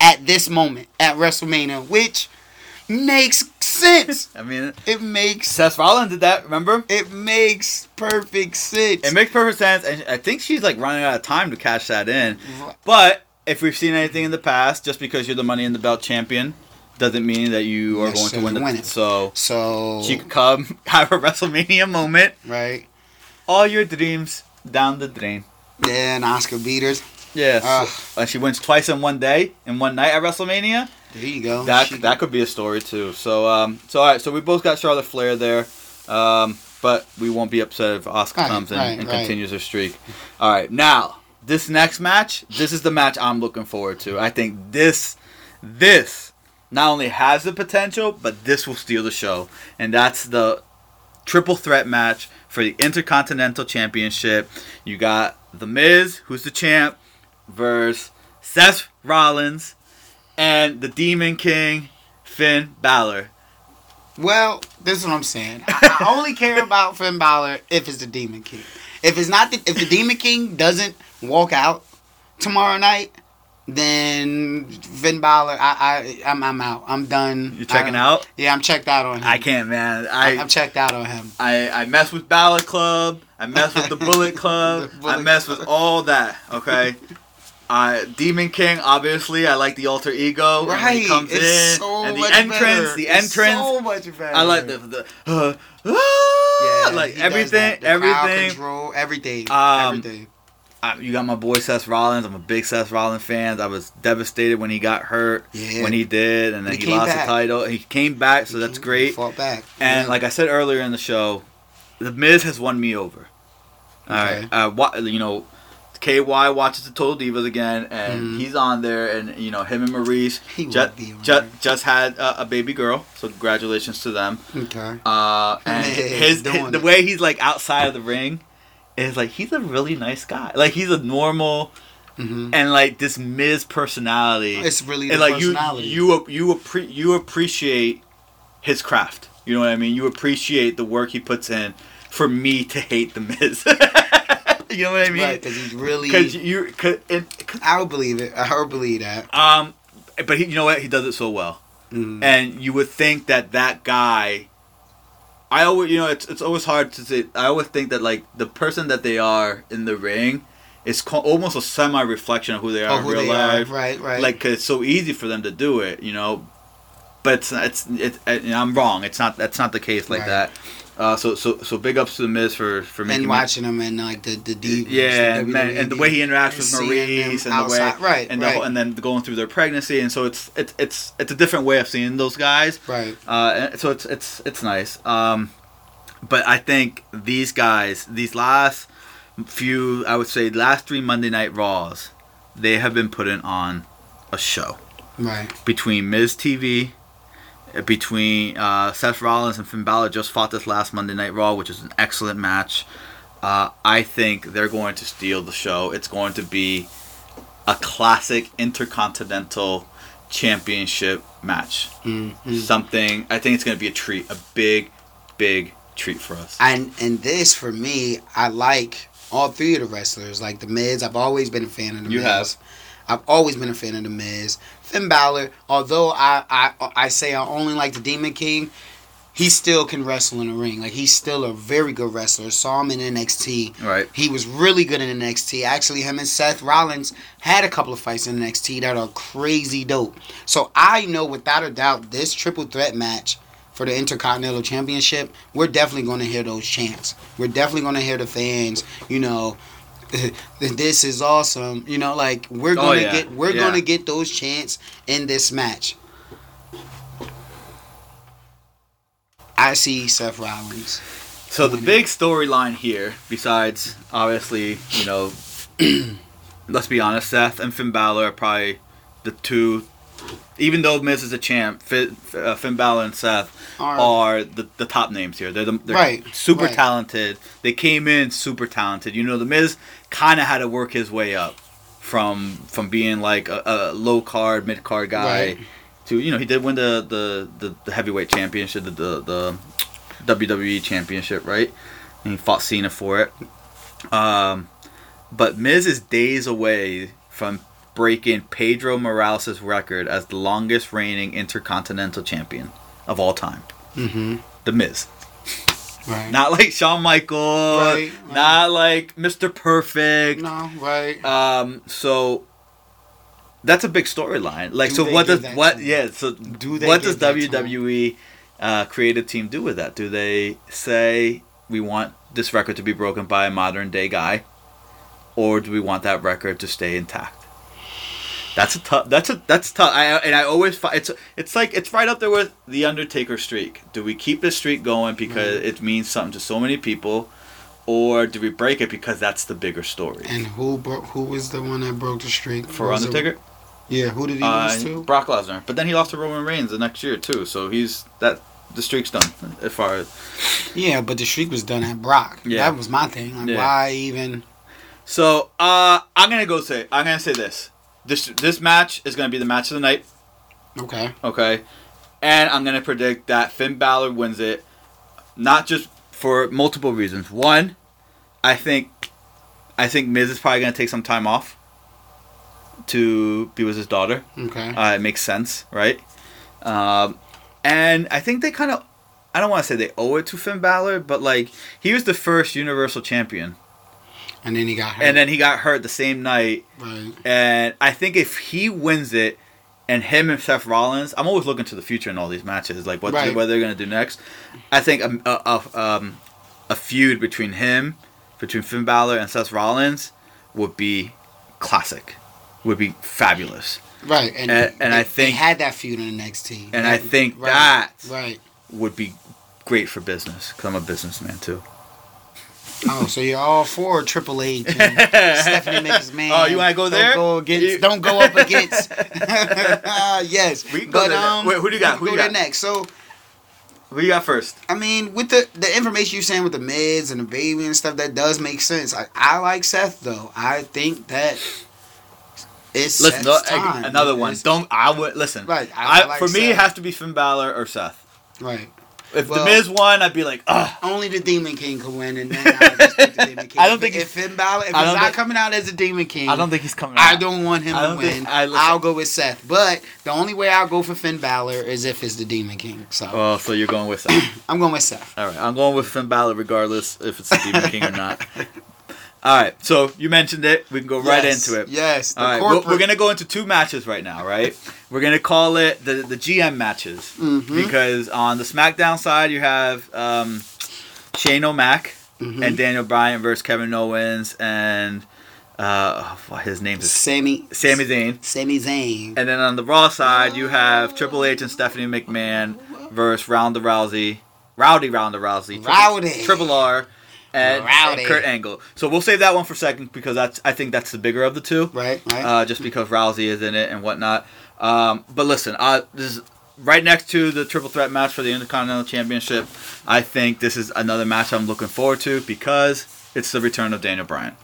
at this moment at WrestleMania, which makes sense. I mean, It makes Seth Rollins did that. Remember? it makes perfect sense. It makes perfect sense, and I think she's like running out of time to cash that in. But if we've seen anything in the past, just because you're the Money in the Belt champion, doesn't mean that you are going to win the. win it. So so she could come have a WrestleMania moment. right, All your dreams down the drain. yeah, and Asuka beaters. Yes. And she wins twice in one day, in one night at WrestleMania. There you go. That She- that could be a story too. So um, so all right, so we both got Charlotte Flair there, um, but we won't be upset if Asuka Right, comes in right, and right. continues her streak. All right, now this next match, this is the match I'm looking forward to. I think this this not only has the potential, but this will steal the show, and that's the triple threat match for the Intercontinental Championship. You got The Miz, who's the champ, versus Seth Rollins and the Demon King, Finn Balor. Well, this is what I'm saying. I, I only care about Finn Balor if it's the Demon King. If it's not, the, if the Demon King doesn't walk out tomorrow night, then Finn Balor, I, I, I'm, I'm out. I'm done. You're checking out? Yeah, I'm checked out on him. I can't, man. I, I am checked out on him. I I mess with Balor Club. I mess with the Bullet Club. The Bullet I mess Club. with all that. Okay. I Demon King, obviously, I like the alter ego. when Right, he comes it's in, so and the much entrance, better. the It's entrance. so much better. I like the the uh, ah, Yeah, like everything. Everything. control, everything, Um, everything. I, you got my boy Seth Rollins. I'm a big Seth Rollins fan. I was devastated when he got hurt. Yeah. When he did, and then He he, lost back. the title. He came back, so He that's came- great. Fought back. And Yeah. like I said earlier in the show, the Miz has won me over. All right, Okay. uh, you know, KY watches the Total Divas again, and Mhm. he's on there, and you know him and Maryse He just just, just had a, a baby girl, so congratulations to them. okay. Uh, and Yeah, his, his the way he's like outside of the ring is like he's a really nice guy. Like he's a normal hmm and like this Miz personality. It's really and like you you you appre- you appreciate his craft. You know what I mean? You appreciate the work he puts in for me to hate the Miz. you know what I mean? right, because he's really. Because you, cause it, 'cause- I would believe it. I would believe that. um, but he, you know what? He does it so well, Mhm. and you would think that that guy. I always, you know, it's it's always hard to say. I always think that like the person that they are in the ring it's co- almost a semi reflection of who they are Oh, in real they are. life. Right, right. Like 'cause it's so easy for them to do it, you know. But it's it's, I'm wrong. It's not that's not the case like Right. that. Uh, so so so big ups to the Miz for for making and me- watching him and like the the divas, yeah, the and, man, and the way he interacts with Maryse and the way outside- right, and the right. whole, and then going through their pregnancy, and so it's it's it's it's a different way of seeing those guys. right. Uh, and so it's it's it's nice. Um, but I think these guys, these last few, I would say, last three Monday Night Raws, they have been putting on a show Right. between Miz TV, between uh, Seth Rollins and Finn Balor just fought this last Monday Night Raw, which is an excellent match. Uh, I think they're going to steal the show. It's going to be a classic intercontinental championship match. Mm-hmm. Something I think it's going to be a treat, a big, big treat for us. And and this for me, I like all three of the wrestlers. Like the Miz, I've always been a fan of the You Miz. have. I've always been a fan of the Miz. Finn Balor, although I I I say I only like the Demon King, he still can wrestle in the ring. Like he's still a very good wrestler. Saw him in NXT. Right. He was really good in NXT. Actually, him and Seth Rollins had a couple of fights in NXT that are crazy dope. So I know without a doubt this triple threat match for the Intercontinental Championship, we're definitely going to hear those chants. We're definitely going to hear the fans, you know, this is awesome. You know, like we're Oh, going to yeah. get we're Yeah. going to get those chants in this match. I see Seth Rollins. So the big storyline here, besides obviously, you know, let's be honest, Seth and Finn Balor are probably the two. Even though Miz is a champ, Finn, uh, Finn Balor and Seth Are- are the, the top names here. They're, the, they're Right, super right. talented. They came in super talented. You know, the Miz kind of had to work his way up from from being like a, a low card, mid card guy Right. to you know he did win the the, the, the heavyweight championship, the, the the WWE championship, right? And he fought Cena for it. Um, but Miz is days away from breaking Pedro Morales' record as the longest reigning intercontinental champion of all time. Mm-hmm. The Miz. Right. Not like Shawn Michaels, Right, right. not like Mr. Perfect. no, right. Um, so that's a big storyline. Like, Do so what does what? Yeah. So Do they what does give that to him? WWE uh, creative team do with that? Do they say we want this record to be broken by a modern day guy, or do we want that record to stay intact? That's a tough. That's a that's tough. I and I always fi- it's it's like it's right up there with the Undertaker streak. Do we keep this streak going because it means something to so many people, or do we break it because that's the bigger story And who bro- who was the one that broke the streak for Was it- Undertaker? yeah, who did he Uh, lose to? Brock Lesnar, but then he lost to Roman Reigns the next year too. So he's that the streak's done as far as Yeah, but the streak was done at Brock. Yeah. That was my thing. Like, Yeah. why even? So uh, I'm gonna go say I'm gonna say this. This this match is gonna be the match of the night. Okay. Okay, and I'm gonna predict that Finn Balor wins it, not just for multiple reasons. One, I think, I think Miz is probably gonna take some time off to be with his daughter. Okay. Uh, it makes sense, right? Um, and I think they kind of, I don't want to say they owe it to Finn Balor, but like he was the first Universal Champion, and then he got hurt. and then he got hurt the same night. right. And I think if he wins it, and him and Seth Rollins, I'm always looking to the future in all these matches, like what Right. what they're gonna do next. I think a a, a, um, a feud between him, between Finn Balor and Seth Rollins, would be classic, would be fabulous. Right. And And- and I they- they think- had that feud in NXT. And I think right, that Right. would be great for business because I'm a businessman too. Oh, so you're all for Triple H and Stephanie McMahon. Man. Oh, you wanna go there? Don't go against. Don't go up against. yes. We but there. um, Wait, who do you got? Who go you got? next. So Who you got first? I mean, with the the information you're saying with the Miz and the baby and stuff, that does make sense. I, I like Seth though. I think that it's Listen, Seth's no, time. another one. It's- Don't I would listen. Right, I- I, I like for me, it has to be Finn Balor or Seth. Right. If Well- the Miz won, I'd be like, ugh. Only the Demon King could win, and then I just the Demon King. I don't think if he's- Finn Balor, if he's don't think- coming out as a Demon King, I don't think he's coming. out. I don't want him I to don't win. I I'll go with Seth, but the only way I'll go for Finn Balor is if it's the Demon King. So Oh, so you're going with Seth. I'm going with Seth. All right, I'm going with Finn Balor regardless if it's the Demon King or not. All right, so you mentioned it. We can go right Yes, into it. Yes. All right, we're, corporate. we're gonna go into two matches right now, right? we're gonna call it the the GM matches Mhm. because on the SmackDown side you have um, Shane O'Mac Mhm. and Daniel Bryan versus Kevin Owens and uh, what his name is Sami. Sami Zayn. Sami Zayn. And then on the Raw side you have Triple H and Stephanie McMahon versus Ronda Rousey, Rowdy Ronda Rousey, Triple- Rowdy. Triple R. And, and Kurt Angle. So we'll save that one for second because that's I think that's the bigger of the two Right. Right. uh, just because Rousey is in it and whatnot. Um, but listen, uh, this is right next to the triple threat match for the Intercontinental Championship. I think this is another match I'm looking forward to because it's the return of Daniel Bryan.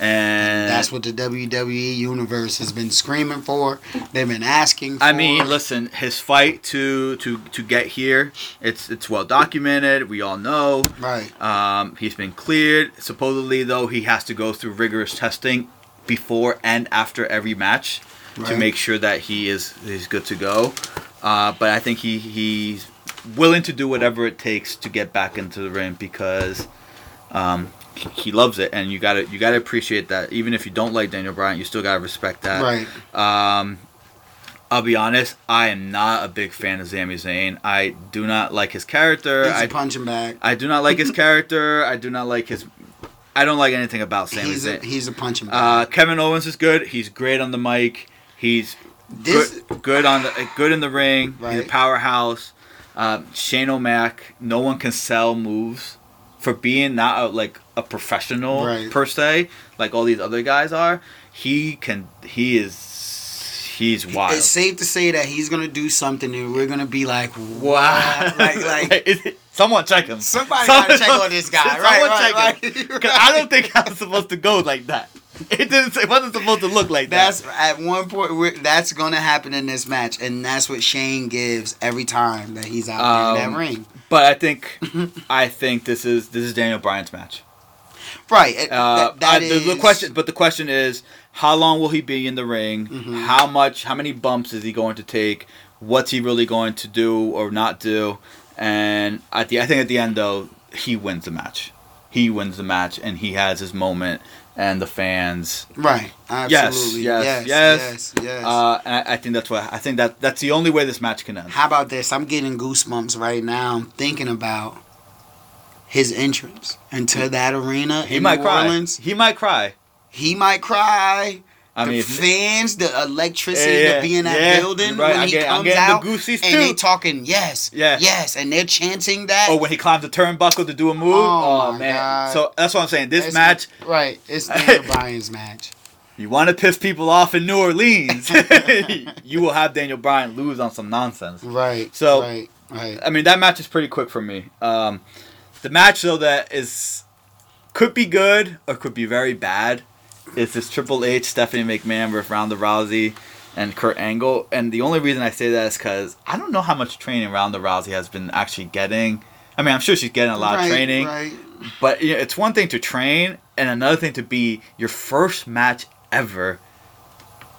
And That's what the WWE universe has been screaming for. They've been asking for. I mean, listen, his fight to to to get here, it's it's well documented. We all know. Right. Um, he's been cleared. Supposedly, though, he has to go through rigorous testing before and after every match to make sure that he is he's good to go. Uh, but I think he he's willing to do whatever it takes to get back into the ring because um, he- loves it, and you gotta you gotta appreciate that. Even if you don't like Daniel Bryan, you still gotta respect that. Right. Um, I'll be honest, I am not a big fan of Sami Zayn. I do not like his character. He's I a punching bag. I do not like his character. I do not like his. I don't like anything about Sami He's a, Zayn. he's a punching bag. Uh, Kevin Owens is good. He's great on the mic. He's this good, good on the good in the ring. He's a powerhouse. Um, Shane O'Mac. No one can sell moves for being not a, like a professional Right. per se, like all these other guys are. He can. He is. He's wild. it's safe to say that he's gonna do something and we're gonna be like, Wow. like, like it- someone check him. somebody Someone- gotta check on this guy. someone Right, right, check right. him. Because I don't think I was supposed to go like that. It didn't. It wasn't supposed to look like That's at one point. That's gonna happen in this match, and that's what Shane gives every time that he's out there in Um, that ring. But I think, I think this is this is Daniel Bryan's match. Right. it- Uh, that- that I- the, the question, but the question is, how long will he be in the ring? Mhm. How much? How many bumps is he going to take? What's he really going to do or not do? And at the, I think at the end though, he wins the match. He wins the match, and he has his moment, and the fans. Right. Yes, Absolutely. yes, yes. yes. Yes. Yes. Uh, and I, I think that's what I think that that's the only way this match can end. How about this? I'm getting goosebumps right now. I'm thinking about his entrance into that arena He in might New cry. Orleans. He might cry. He might cry. I the mean, fans, the electricity Yeah, to be in that yeah, building right. when he I'm comes the out, goosies and they too. talking yes, Yeah. yes, and they're chanting that. or when he climbs the turnbuckle to do a move. Oh, Oh, man! God. So that's what I'm saying. This It's- match, right? It's Daniel Bryan's match. you want to piss people off in New Orleans, you will have Daniel Bryan lose on some nonsense. Right. So- right, right. I mean, that match is pretty quick for me. Um, the match though that is could be good or could be very bad is this Triple H Stephanie McMahon versus Ronda Rousey and Kurt Angle. And the only reason I say that is because I don't know how much training Ronda Rousey has been actually getting. I mean, I'm sure she's getting a lot right, of training, Right. but you know, it's one thing to train and another thing to be your first match ever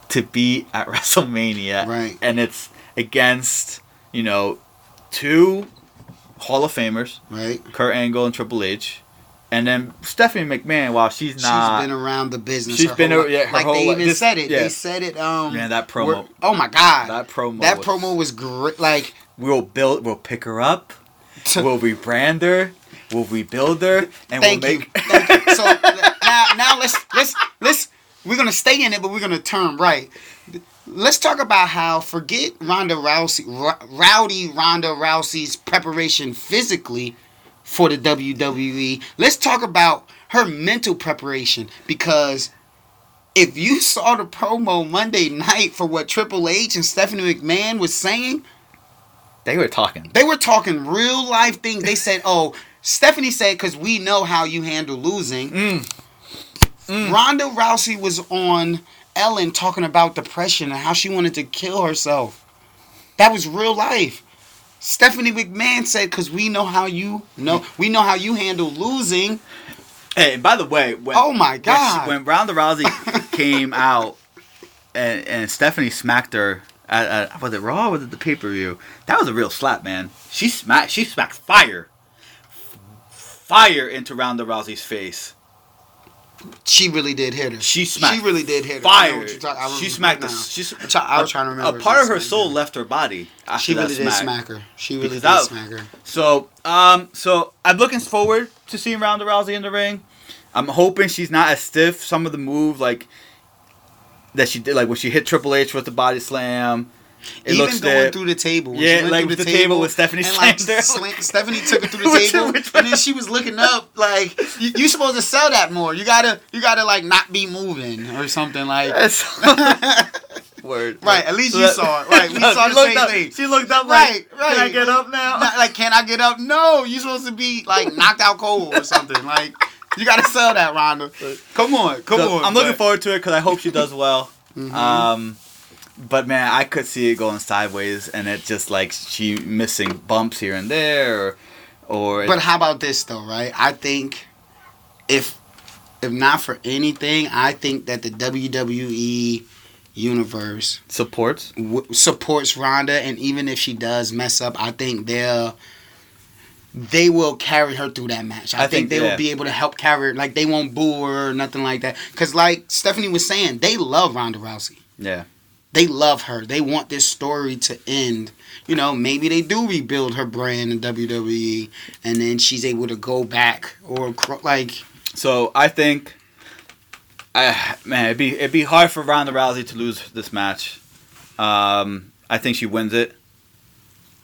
to be at WrestleMania Right. and it's against you know two Hall of Famers, Right. Kurt Angle and Triple H, and then Stephanie McMahon. While she's not, she's been around the business. She's been whole yeah, her like they even This- said it. yeah. They said it. Um, man, that promo, Oh my god, that promo, that was- promo was great. Like We'll build, we'll pick her up, we'll rebrand her, we'll rebuild her, and thank we'll you, make. thank you. So now, now let's let's let's we're gonna stay in it, but we're gonna turn right. Let's talk about how forget Ronda Rousey, Ro- rowdy Ronda Rousey's preparation physically for the WWE. Let's talk about her mental preparation because if you saw the promo Monday night for what Triple H and Stephanie McMahon was saying, they were talking. they were talking real life things. They said, "Oh, Stephanie said because we know how you handle losing." Mm. Mm. Ronda Rousey was on Ellen talking about depression and how she wanted to kill herself. That was real life. Stephanie McMahon said, "Because we know how you know, we know how you handle losing." Hey, by the way, when, Oh my when she- God. when, Ronda Rousey came out and, and Stephanie smacked her at, at was it Raw or was it the pay per view? That was a real slap, man. She smacked she smacked fire, fire into Ronda Rousey's face. She really did hit her. She smacked She really did hit her. I know Fire. what you're She smacked now. us. She's, I'm try- I was trying to remember. A part of her soul her. left her body. She really did smack. her. She really Because did that- smack her. So, um, so I'm looking forward to seeing Ronda Rousey in the ring. I'm hoping she's not as stiff. Some of the moves, like that she did, like when she hit Triple H with the body slam, it Even going through the table. Yeah, like through with the table with Stephanie and like Stephanie took her through the Which- table, which and then she was looking up. Like you, you supposed to sell that more. You gotta, you gotta like not be moving or something like. Word. Right, at least you saw it. Right, we No, saw the same up, thing. She looked up Right, like, right. Can I get up now? Not like, can I get up? No, You're supposed to be like knocked out cold or something. Like you gotta sell that, Ronda. Come on, come So, on. I'm looking forward to it because I hope she does well. Mhm. Um, but man, I could see it going sideways, and it just like she missing bumps here and there, or, or But how about this though, right? I think if if not for anything, I think that the WWE universe supports. w- supports Ronda, and even if she does mess up, I think they'll they will carry her through that match. I, I think, think, they yeah. will be able to help carry her. Like they won't boo her or nothing like that. Cause like Stephanie was saying, they love Ronda Rousey. Yeah, They love her. They want this story to end. You know, maybe they do rebuild her brand in WWE, and then she's able to go back or like So I think, I man, it'd be it'd be hard for Ronda Rousey to lose this match. Um, I think she wins it.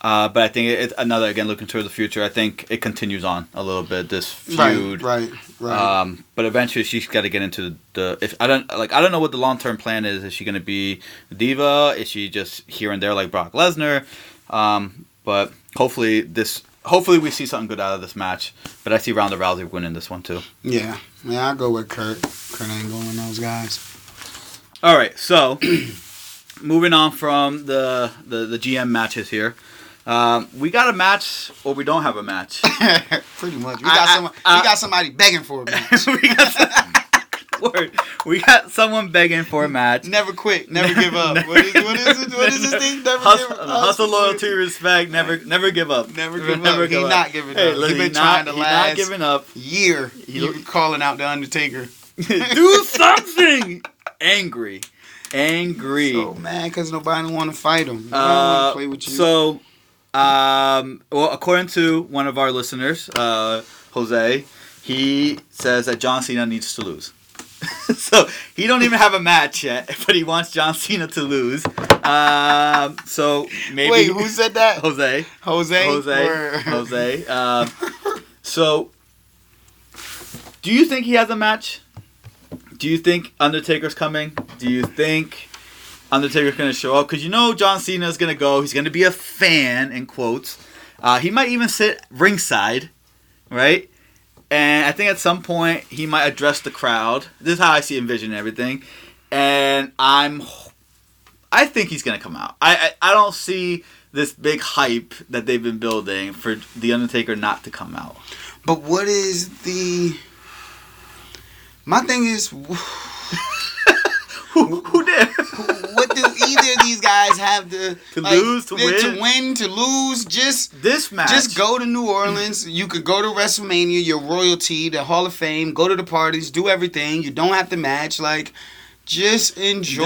Uh, but I think it's another again looking towards the future. I think it continues on a little bit this feud. right, right, right. Um, but eventually she's got to get into the. If I don't like, I don't know what the long term plan is. Is she going to be diva? Is she just here and there like Brock Lesnar? Um, but hopefully this. Hopefully we see something good out of this match. But I see Ronda Rousey winning this one too. yeah, yeah. I go with Kurt. Kurt Angle and those guys. All right, so moving on from the the, the GM matches here. Um, we got a match, or we don't have a match. Pretty much. We got I- some. I- we got somebody begging for a match. we, got some, word. we got someone begging for a match. never quit. Never give up. What is, what is it? What is this thing? Never hustle, give up. hustle, loyalty, respect. Never, never give up. Never give up. He not giving Hey, up. He been not- trying to last- not giving up. Year. He You calling out the Undertaker. Do something. Angry, angry. So mad because nobody want to fight him. Uh, play with you. So, um, well, according to one of our listeners, uh, Jose, he says that John Cena needs to lose. so he don't even have a match yet, but he wants John Cena to lose. Um, so maybe Wait, who said that? Jose? Jose. Jose. Or- Jose. Um, so, do you think he has a match? Do you think Undertaker's coming? Do you think Undertaker's going to show up? Because you know John Cena is going to go. He's going to be a fan, in quotes. Uh, he might even sit ringside, right? And I think at some point he might address the crowd. This is how I see envision everything. And I'm, I think he's going to come out. I, I I don't see this big hype that they've been building for the Undertaker not to come out. But what is the? My thing is, Who, who did? what do either of these guys have to To lose, to to win? to win, to lose? Just this match. Just go to New Orleans. You could go to WrestleMania, your royalty, the Hall of Fame. Go to the parties, do everything. You don't have to match. Like, just enjoy.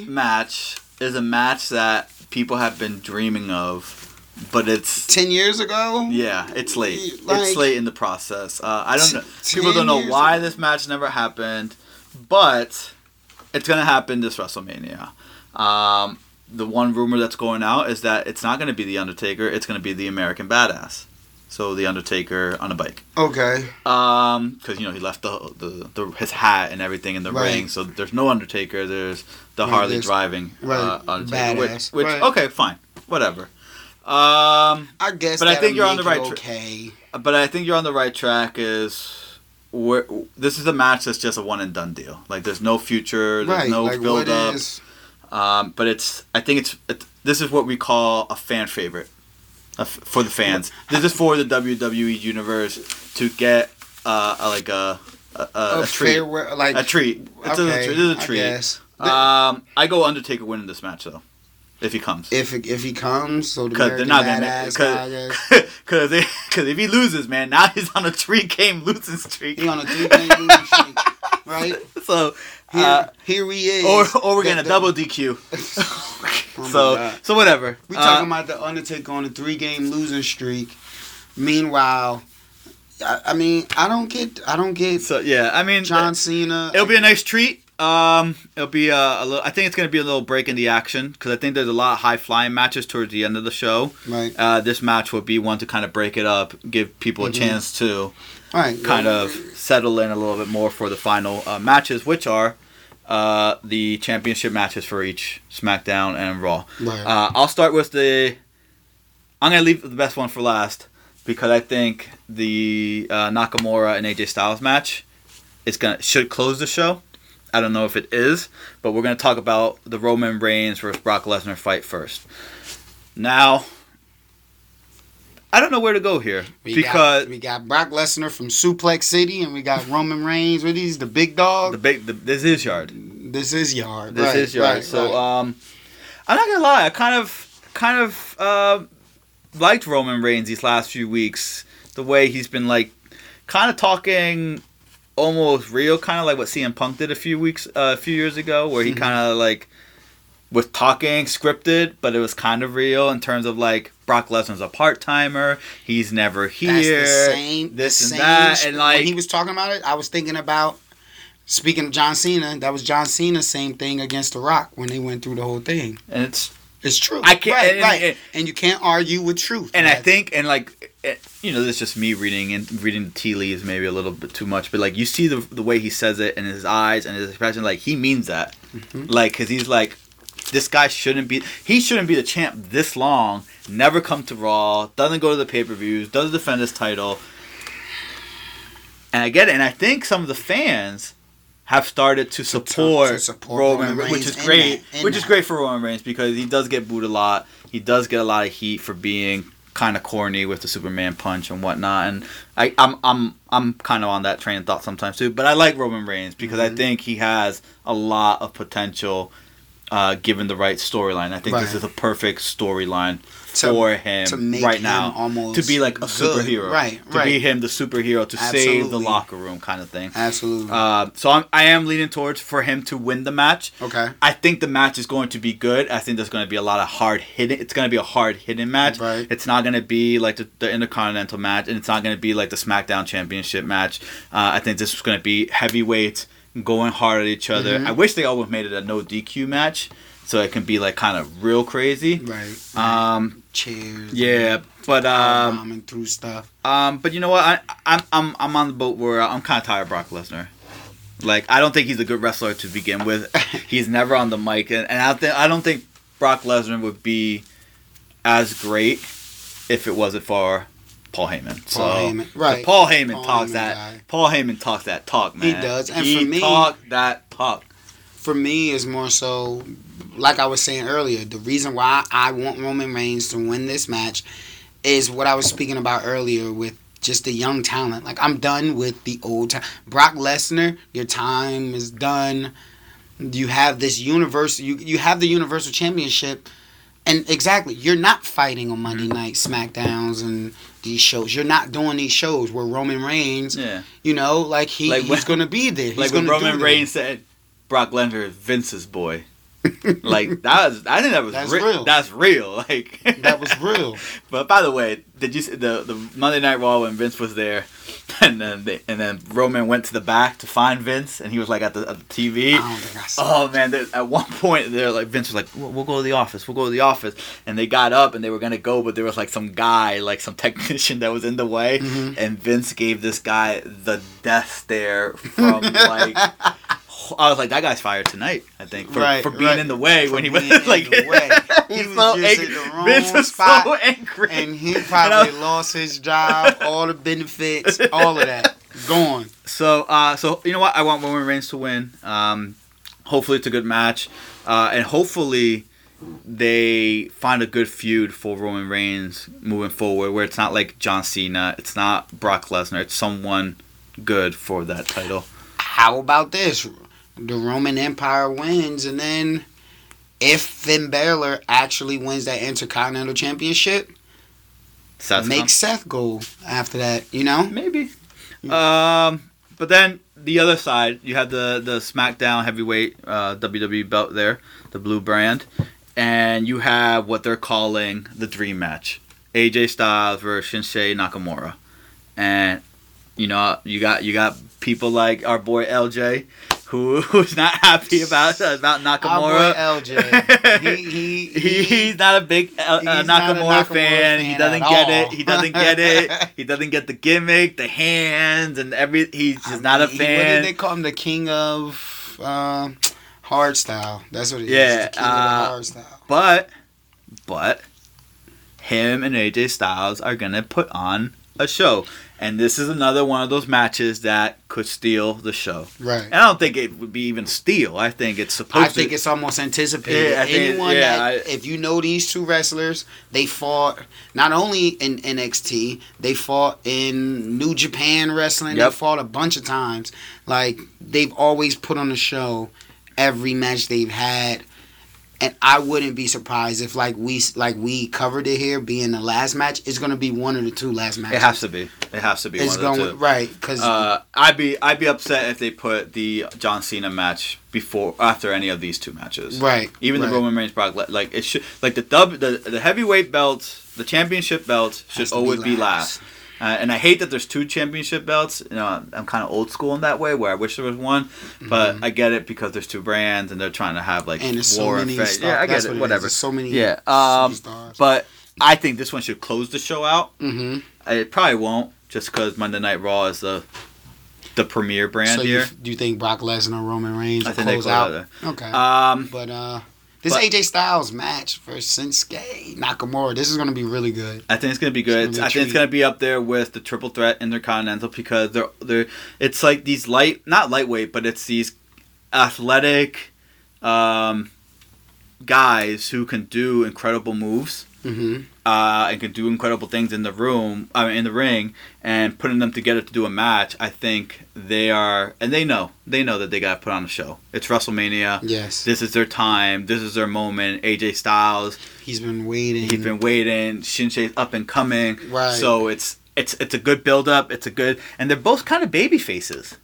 This match is a match that people have been dreaming of, but it's Ten years ago, yeah, it's late. Like- it's late in the process. Uh, I don't know. People don't know why ago. this match never happened, but it's gonna happen this WrestleMania. Um, the one rumor that's going out is that it's not gonna be the Undertaker. It's gonna be the American Badass. So the Undertaker on a bike. okay. Um, because you know he left the, the the his hat and everything in the Right. ring, so there's no Undertaker. There's the Right, Harley there's- driving right, uh, Undertaker, badass, which right. okay, fine, whatever. Um, I guess. But I think you're on the right tra- Okay. but I think you're on the right track. Is where this is a match that's just a one and done deal. Like there's no future, there's Right. no like build up. is? Um, but it's I think it's, it's this is what we call a fan favorite f- for the fans. This is for the WWE universe to get uh, a, like a a, a, A, treat. farewell, like a treat. It's okay, a, it is a I treat. guess. Um, I go Undertaker winning this match though, if he comes. if if he comes, so the Because they're not gonna because because if he loses, man, now he's on a three game losing streak. He's on a three game losing streak. right? So, Here, uh, here he is. or or we're The- getting a the- double DQ. Oh so so whatever. We Uh, talking about the Undertaker on a three game losing streak. Meanwhile, I, I mean, I don't get, I don't get So yeah, I mean, John Cena. It'll be a nice treat. Um, it'll be a, a little. I think it's gonna be a little break in the action because I think there's a lot of high flying matches towards the end of the show. right, Uh, this match will be one to kind of break it up, give people a Mhm. chance to right, kind of settle in a little bit more for the final uh, matches, which are uh, the championship matches for each SmackDown and Raw. right. Uh, I'll start with the. I'm gonna leave the best one for last because I think the uh, Nakamura and AJ Styles match is gonna should close the show. I don't know if it is, but we're gonna talk about the Roman Reigns versus Brock Lesnar fight first. Now, I don't know where to go here We because got, we got Brock Lesnar from Suplex City, and we got Roman Reigns. What these the big dog? the big the, this is yard. this is yard. This right, is yard. right, so right. um, I'm not gonna lie. I kind of kind of uh, liked Roman Reigns these last few weeks. The way he's been like, kind of talking almost real, kind of like what CM Punk did a few weeks, uh, a few years ago, where he Mhm. kind of like was talking scripted, but it was kind of real in terms of like Brock Lesnar's a part timer. He's never here. Same. this the and same that, and, like- when he was talking about it, I was thinking about. Speaking of John Cena, that was John Cena's same thing against The Rock when they went through the whole thing. and it's It's true. I can't- Right, and- right. and- And you can't argue with truth. and I think and like you know this is just me reading and reading the tea leaves maybe a little bit too much but like you see the the way he says it and his eyes and his expression like he means that Mhm. like because he's like this guy shouldn't be he shouldn't be the champ this long never come to raw doesn't go to the pay-per-views doesn't defend his title and i get it and i think some of the fans have started to support, to support Roman, Roman which Reigns is in great, that- which is great for Roman Reigns because he does get booed a lot. He does get a lot of heat for being kind of corny with the Superman punch and whatnot. And I, I'm, I'm, I'm kind of on that train of thought sometimes too. But I like Roman Reigns because I Mhm. think he has a lot of potential. Uh, given the right storyline, I think this is a perfect storyline for him to make right him now almost to be like a good. superhero, Right, To right. be him, the superhero, to save the locker room, kind of thing. Absolutely. Uh, so I'm, I am leaning towards for him to win the match. okay. I think the match is going to be good. I think there's going to be a lot of hard hitting. It's going to be a hard hitting match. Right. It's not going to be like the, the Intercontinental match, and it's not going to be like the SmackDown Championship match. Uh, I think this is going to be heavyweights going hard at each other. Mhm. I wish they always made it a no DQ match, so it can be like kind of real crazy. Right. Um, Cheers. yeah, but um, bombing through stuff. um, but you know what? I, I'm I'm I'm on the boat where I'm kind of tired of Brock Lesnar. Like I don't think he's a good wrestler to begin with. he's never on the mic, and, and I think I don't think Brock Lesnar would be as great if it wasn't for Paul Heyman. so Paul Heyman. Right. Paul Heyman Paul talks Heyman that. guy. Paul Heyman talks that talk, man. He does, and he for me- talk that talk. For me, is more so, like I was saying earlier, the reason why I want Roman Reigns to win this match is what I was speaking about earlier with just the young talent. Like I'm done with the old time. Brock Lesnar, your time is done. You have this universal. You you have the Universal Championship, and exactly, you're not fighting on Monday Mm-hmm. Night Smackdowns and these shows. You're not doing these shows where Roman Reigns, Yeah, you know, like he, Like he's gonna be there. He's like when Roman. Reigns said Brock Lesnar is Vince's boy. like that was, I think that was That's re- real. That's real. Like That was real. But by the way, did you see the the Monday Night Raw when Vince was there, and then they, and then Roman went to the back to find Vince, and he was like at the, at the TV. I don't think I saw. Oh man! At one point, they're like Vince was like, we'll, "We'll go to the office. We'll go to the office." And they got up and they were gonna go, but there was like some guy, like some technician that was in the way, Mhm. and Vince gave this guy the death stare from like. I was like, that guy's fired tonight. I think for, Right, for being right. in the way For when he was in like, the way. He was so angry. the wrong Vince was so angry, and he probably I- lost his job, all the benefits, all of that gone. So, uh, so you know what? I want Roman Reigns to win. Um, hopefully, it's a good match, uh, and hopefully, they find a good feud for Roman Reigns moving forward, where it's not like John Cena, it's not Brock Lesnar, it's someone good for that title. How about this? The Roman Empire wins, and then if Finn Balor actually wins that Intercontinental Championship, Seth make Seth go after that. You know, maybe. Um, but then the other side, you have the the SmackDown heavyweight uh, WWE belt there, the blue brand, and you have what they're calling the Dream Match: AJ Styles versus Shinsuke Nakamura, and you know you got you got people like our boy LJ. Who, who's not happy about about Nakamura? Our boy LJ. He, he, he, he's not a big uh, uh, a Nakamura, Nakamura fan. fan He doesn't get all. it. He doesn't get it. He doesn't get the gimmick, the hands, and every. He's just I not a mean, he- What did they call him? The king of uh, hard style. That's what he Yeah, is. The king uh, hard style. But, but, him and AJ Styles are gonna put on a show, and this is another one of those matches that could steal the show. Right. And I don't think it would be even steal. I think it's supposed. I think it's almost anticipated. Yeah, Anyone yeah, that, I- if you know these two wrestlers, they fought not only in NXT, they fought in New Japan Wrestling. Yep. They fought a bunch of times. Like they've always put on a show every match they've had. And I wouldn't be surprised if like we like we covered it here, being the last match, it's gonna be one of the two last matches. It has to be. It has to be. It's one of the going right because Uh, I'd be I'd be upset if they put the John Cena match before after any of these two matches. right, Even right. the Roman Reigns Brock like it should like the dub the, the heavyweight belt the championship belt should to be always be last. Uh, and I hate that there's two championship belts. You know, I'm kind of old school in that way, where I wish there was one. But I get it because there's two brands and they're trying to have like Mm-hmm. and so war many. and fa- stuff. Yeah, I get it. is. Whatever. There's so many. Yeah. Um, but I think this one should close the show out. hmm It probably won't, just because Monday Night Raw is the the premier brand so you, here. do you think Brock Lesnar, Roman Reigns I think they close close out? out Okay. Um, but uh, this but- AJ Styles match versus Shinsuke Nakamura, this is gonna be really good. I think it's gonna be good. Be I think it's gonna be up there with the triple threat intercontinental because they're they're it's like these light not lightweight but it's these athletic um, guys who can do incredible moves hmm uh, and can do incredible things in the room I mean, in the ring and putting them together to do a match. I think they are and they know they know that they got to put on a show. It's WrestleMania. Yes, This is their time. This is their moment. AJ Styles. he's been waiting. He's been waiting. Shinsuke's up and coming. Right. So it's it's it's a good build up. It's a good and they're both kind of baby faces.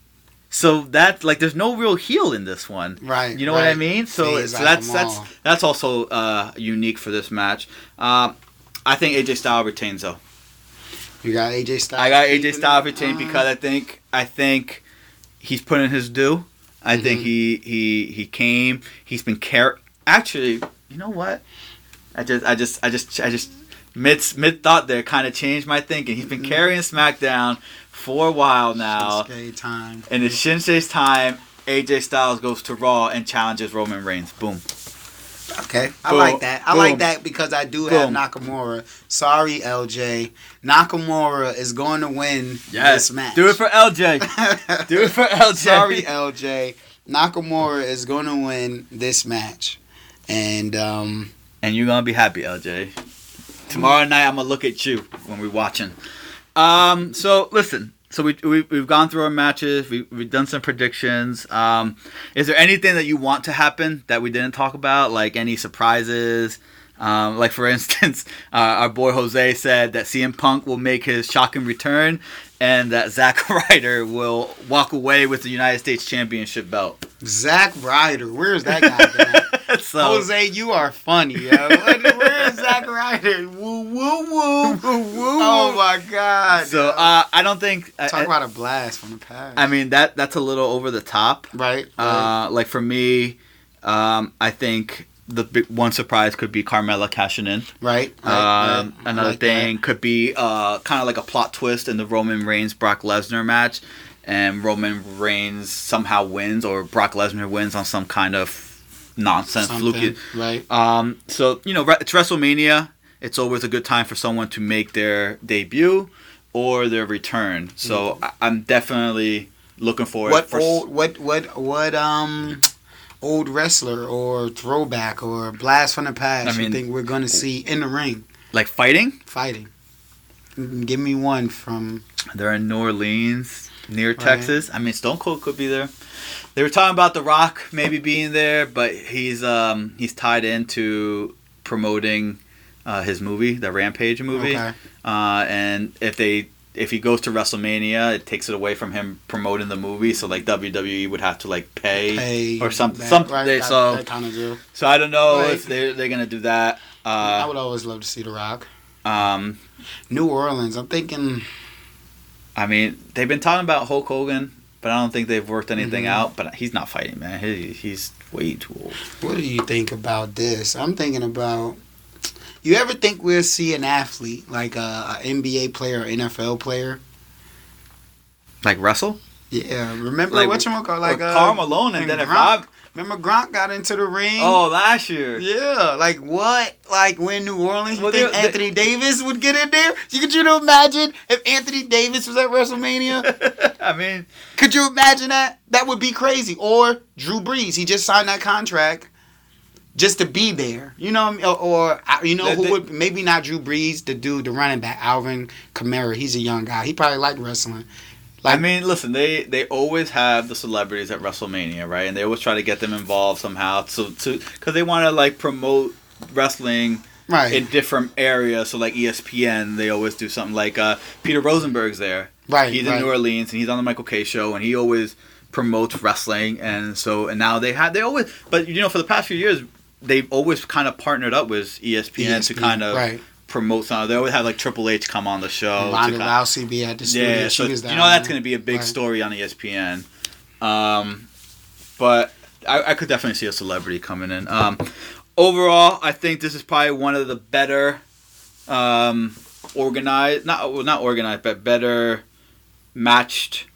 So that like there's no real heel in this one. right. You know what I mean? So, so that's that's that's also uh, unique for this match. Um, I think AJ Styles retains though. You got AJ Styles. I got AJ Styles Uh, because I think I think he's putting his due. I think Mhm. he he he came. He's been care. Actually, you know what? I just I just I just I just mid mid thought there kind of changed my thinking. He's been Mhm. carrying SmackDown for a while now, Shinsuke time. and it's Shinsuke's time. AJ Styles goes to Raw and challenges Roman Reigns. Boom. Okay, I Boom. like that. I Boom. like that because I do have Nakamura. Sorry, LJ. Nakamura is going to win this match. Do it for LJ. Do it for LJ. Sorry, LJ. Nakamura is going to win this match, and um, and you're gonna be happy, LJ. Tomorrow night, I'm gonna look at you when we're watching. Um, so listen, so we, we we've gone through our matches. We we've done some predictions. Um, is there anything that you want to happen that we didn't talk about? Like any surprises? Um, like for instance, uh, our boy Jose said that CM Punk will make his shocking return, and that Zack Ryder will walk away with the United States Championship belt. Zack Ryder, where's that guy so, Jose, you are funny, yo. Where's Zack Ryder? Woo woo woo. woo. Oh my God. so uh, I don't think. Talk I- about a blast from the past. I mean that that's a little over the top. right? Uh, like for me, um, I think the big one surprise could be Carmella cashing in. right. right, Um, right. Another like thing could be uh, kind of like a plot twist in the Roman Reigns Brock Lesnar match, and Roman Reigns somehow wins or Brock Lesnar wins on some kind of nonsense fluky. Right. Um, so you know, it's WrestleMania. It's always a good time for someone to make their debut or their return. So I- I'm definitely looking forward. Mm-hmm. What for old? What what what um. Old wrestler or throwback or blast from the past I you think we're gonna see in the ring like fighting? fighting? Give me one from They're in New Orleans, near Right. Texas. I mean, Stone Cold could be there. They were talking about The Rock maybe being there, but he's um he's tied into promoting uh, his movie, the Rampage movie. Okay. Uh, and if they if he goes to WrestleMania, it takes it away from him promoting the movie. So like WWE would have to like pay, Pay or something. that- something right, that- so that kind of deal. so I don't know if they they're gonna do that. I Uh, would always love to see The Rock. um, New Orleans. I'm thinking. I mean, they've been talking about Hulk Hogan, but I don't think they've worked anything Mhm. out. But he's not fighting, man. He, he's way too old. What do you think about this? I'm thinking about. You ever think we'll see an athlete like a, a NBA player or NFL player? Like Russell, Yeah, remember Like- what you call like uh, Karl Malone, and then if I remember Gronk got into the ring. oh last year, Yeah, like what? Like when New Orleans, Well, think they- they- Anthony Davis would get in there? You could you imagine if Anthony Davis was at WrestleMania? I mean, could you imagine that? That would be crazy. Or Drew Brees, he just signed that contract just to be there. You know, or, or you know who would maybe not Drew Brees, the dude, the running back, Alvin Kamara. He's a young guy. He probably liked wrestling. I mean, listen, they they always have the celebrities at WrestleMania, right? And they always try to get them involved somehow, so to because they want to like promote wrestling Right, in different areas. So like ESPN, they always do something like uh, Peter Rosenberg's there. right, he's right. in New Orleans and he's on the Michael Kay show and he always promotes wrestling and so and now they have they always but you know for the past few years they've always kind of partnered up with E ESPN, to kind of right. promote something. They always have like Triple H come on the show. Ronda Rousey be at the studio. yeah, she so you know that's going to be a big Right. story on ESPN. Um, but I, I could definitely see a celebrity coming in. Um, overall, I think this is probably one of the better um, organized, not well, not organized, but better matched.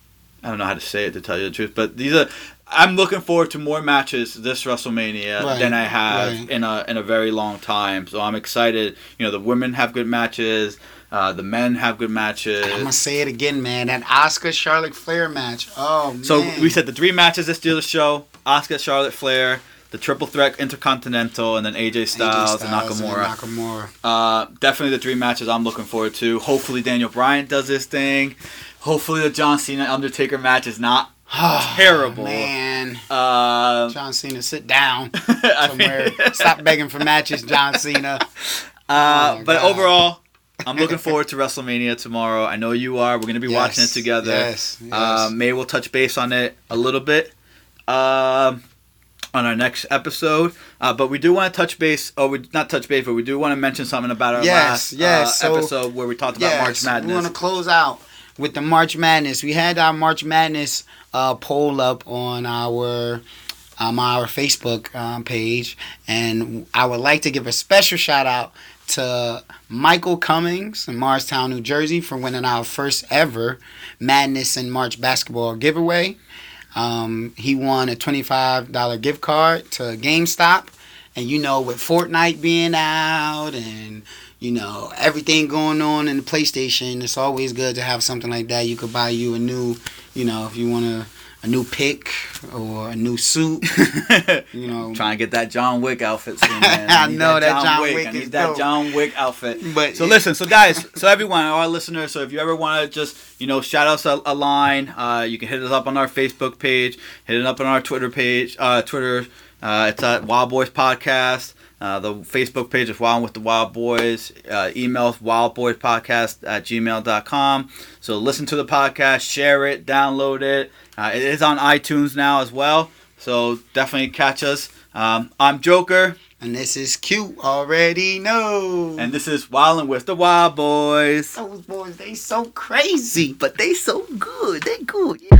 I don't know how to say it to tell you the truth, but these are. I'm looking forward to more matches this WrestleMania Right, than I have right. in a in a very long time. So I'm excited. You know, the women have good matches. Uh, the men have good matches. I'm gonna say it again, man. That Asuka Charlotte Flair match. Oh man. So we said the three matches this the show: Asuka, Charlotte Flair, the Triple Threat Intercontinental, and then AJ AJ Styles, and Styles Nakamura. Nakamura. Uh, definitely the three matches I'm looking forward to. Hopefully Daniel Bryan does this thing. Hopefully the John Cena Undertaker match is not. Terrible. man. Uh, John Cena, sit down somewhere. Stop begging for matches, John Cena. Uh, Oh but God. overall, I'm looking forward to WrestleMania tomorrow. I know you are. We're gonna be watching it together. Yes. yes. Uh, maybe we'll touch base on it a little bit um, on our next episode. Uh, but we do want to touch base, or we not touch base, but we do want to mention something about our Yes, last yes, uh, so- episode where we talked about March Madness. We want to close out with the March Madness. We had our March Madness uh, poll up on our um, our Facebook um, page, and I would like to give a special shout out to Michael Cummings in Morristown, New Jersey, for winning our first ever Madness and March basketball giveaway. Um, he won a $25 gift card to GameStop. And you know, with Fortnite being out and you know everything going on in the PlayStation, it's always good to have something like that. You could buy you a new, you know, if you want a, a new pick or a new suit, you know. Trying to get that John Wick outfit soon, man. I need know that John Wick. Wick I need that dope. John Wick outfit. But So listen, so guys, so everyone, our listeners, so if you ever want to just, you know, shout us a, a line, uh, you can hit us up on our Facebook page, hit it up on our Twitter page, uh, Twitter, uh, it's at Wild Boys Podcast. Uh, the Facebook page is Wild with the Wild Boys. Uh, email wildboyspodcast at gmail.com. So listen to the podcast, share it, download it. Uh, it is on iTunes now as well. So definitely catch us. Um, I'm Joker, and this is cute already know. and this is Wildin' with the Wild Boys. those boys, they so crazy. But they so good. They good. Yeah.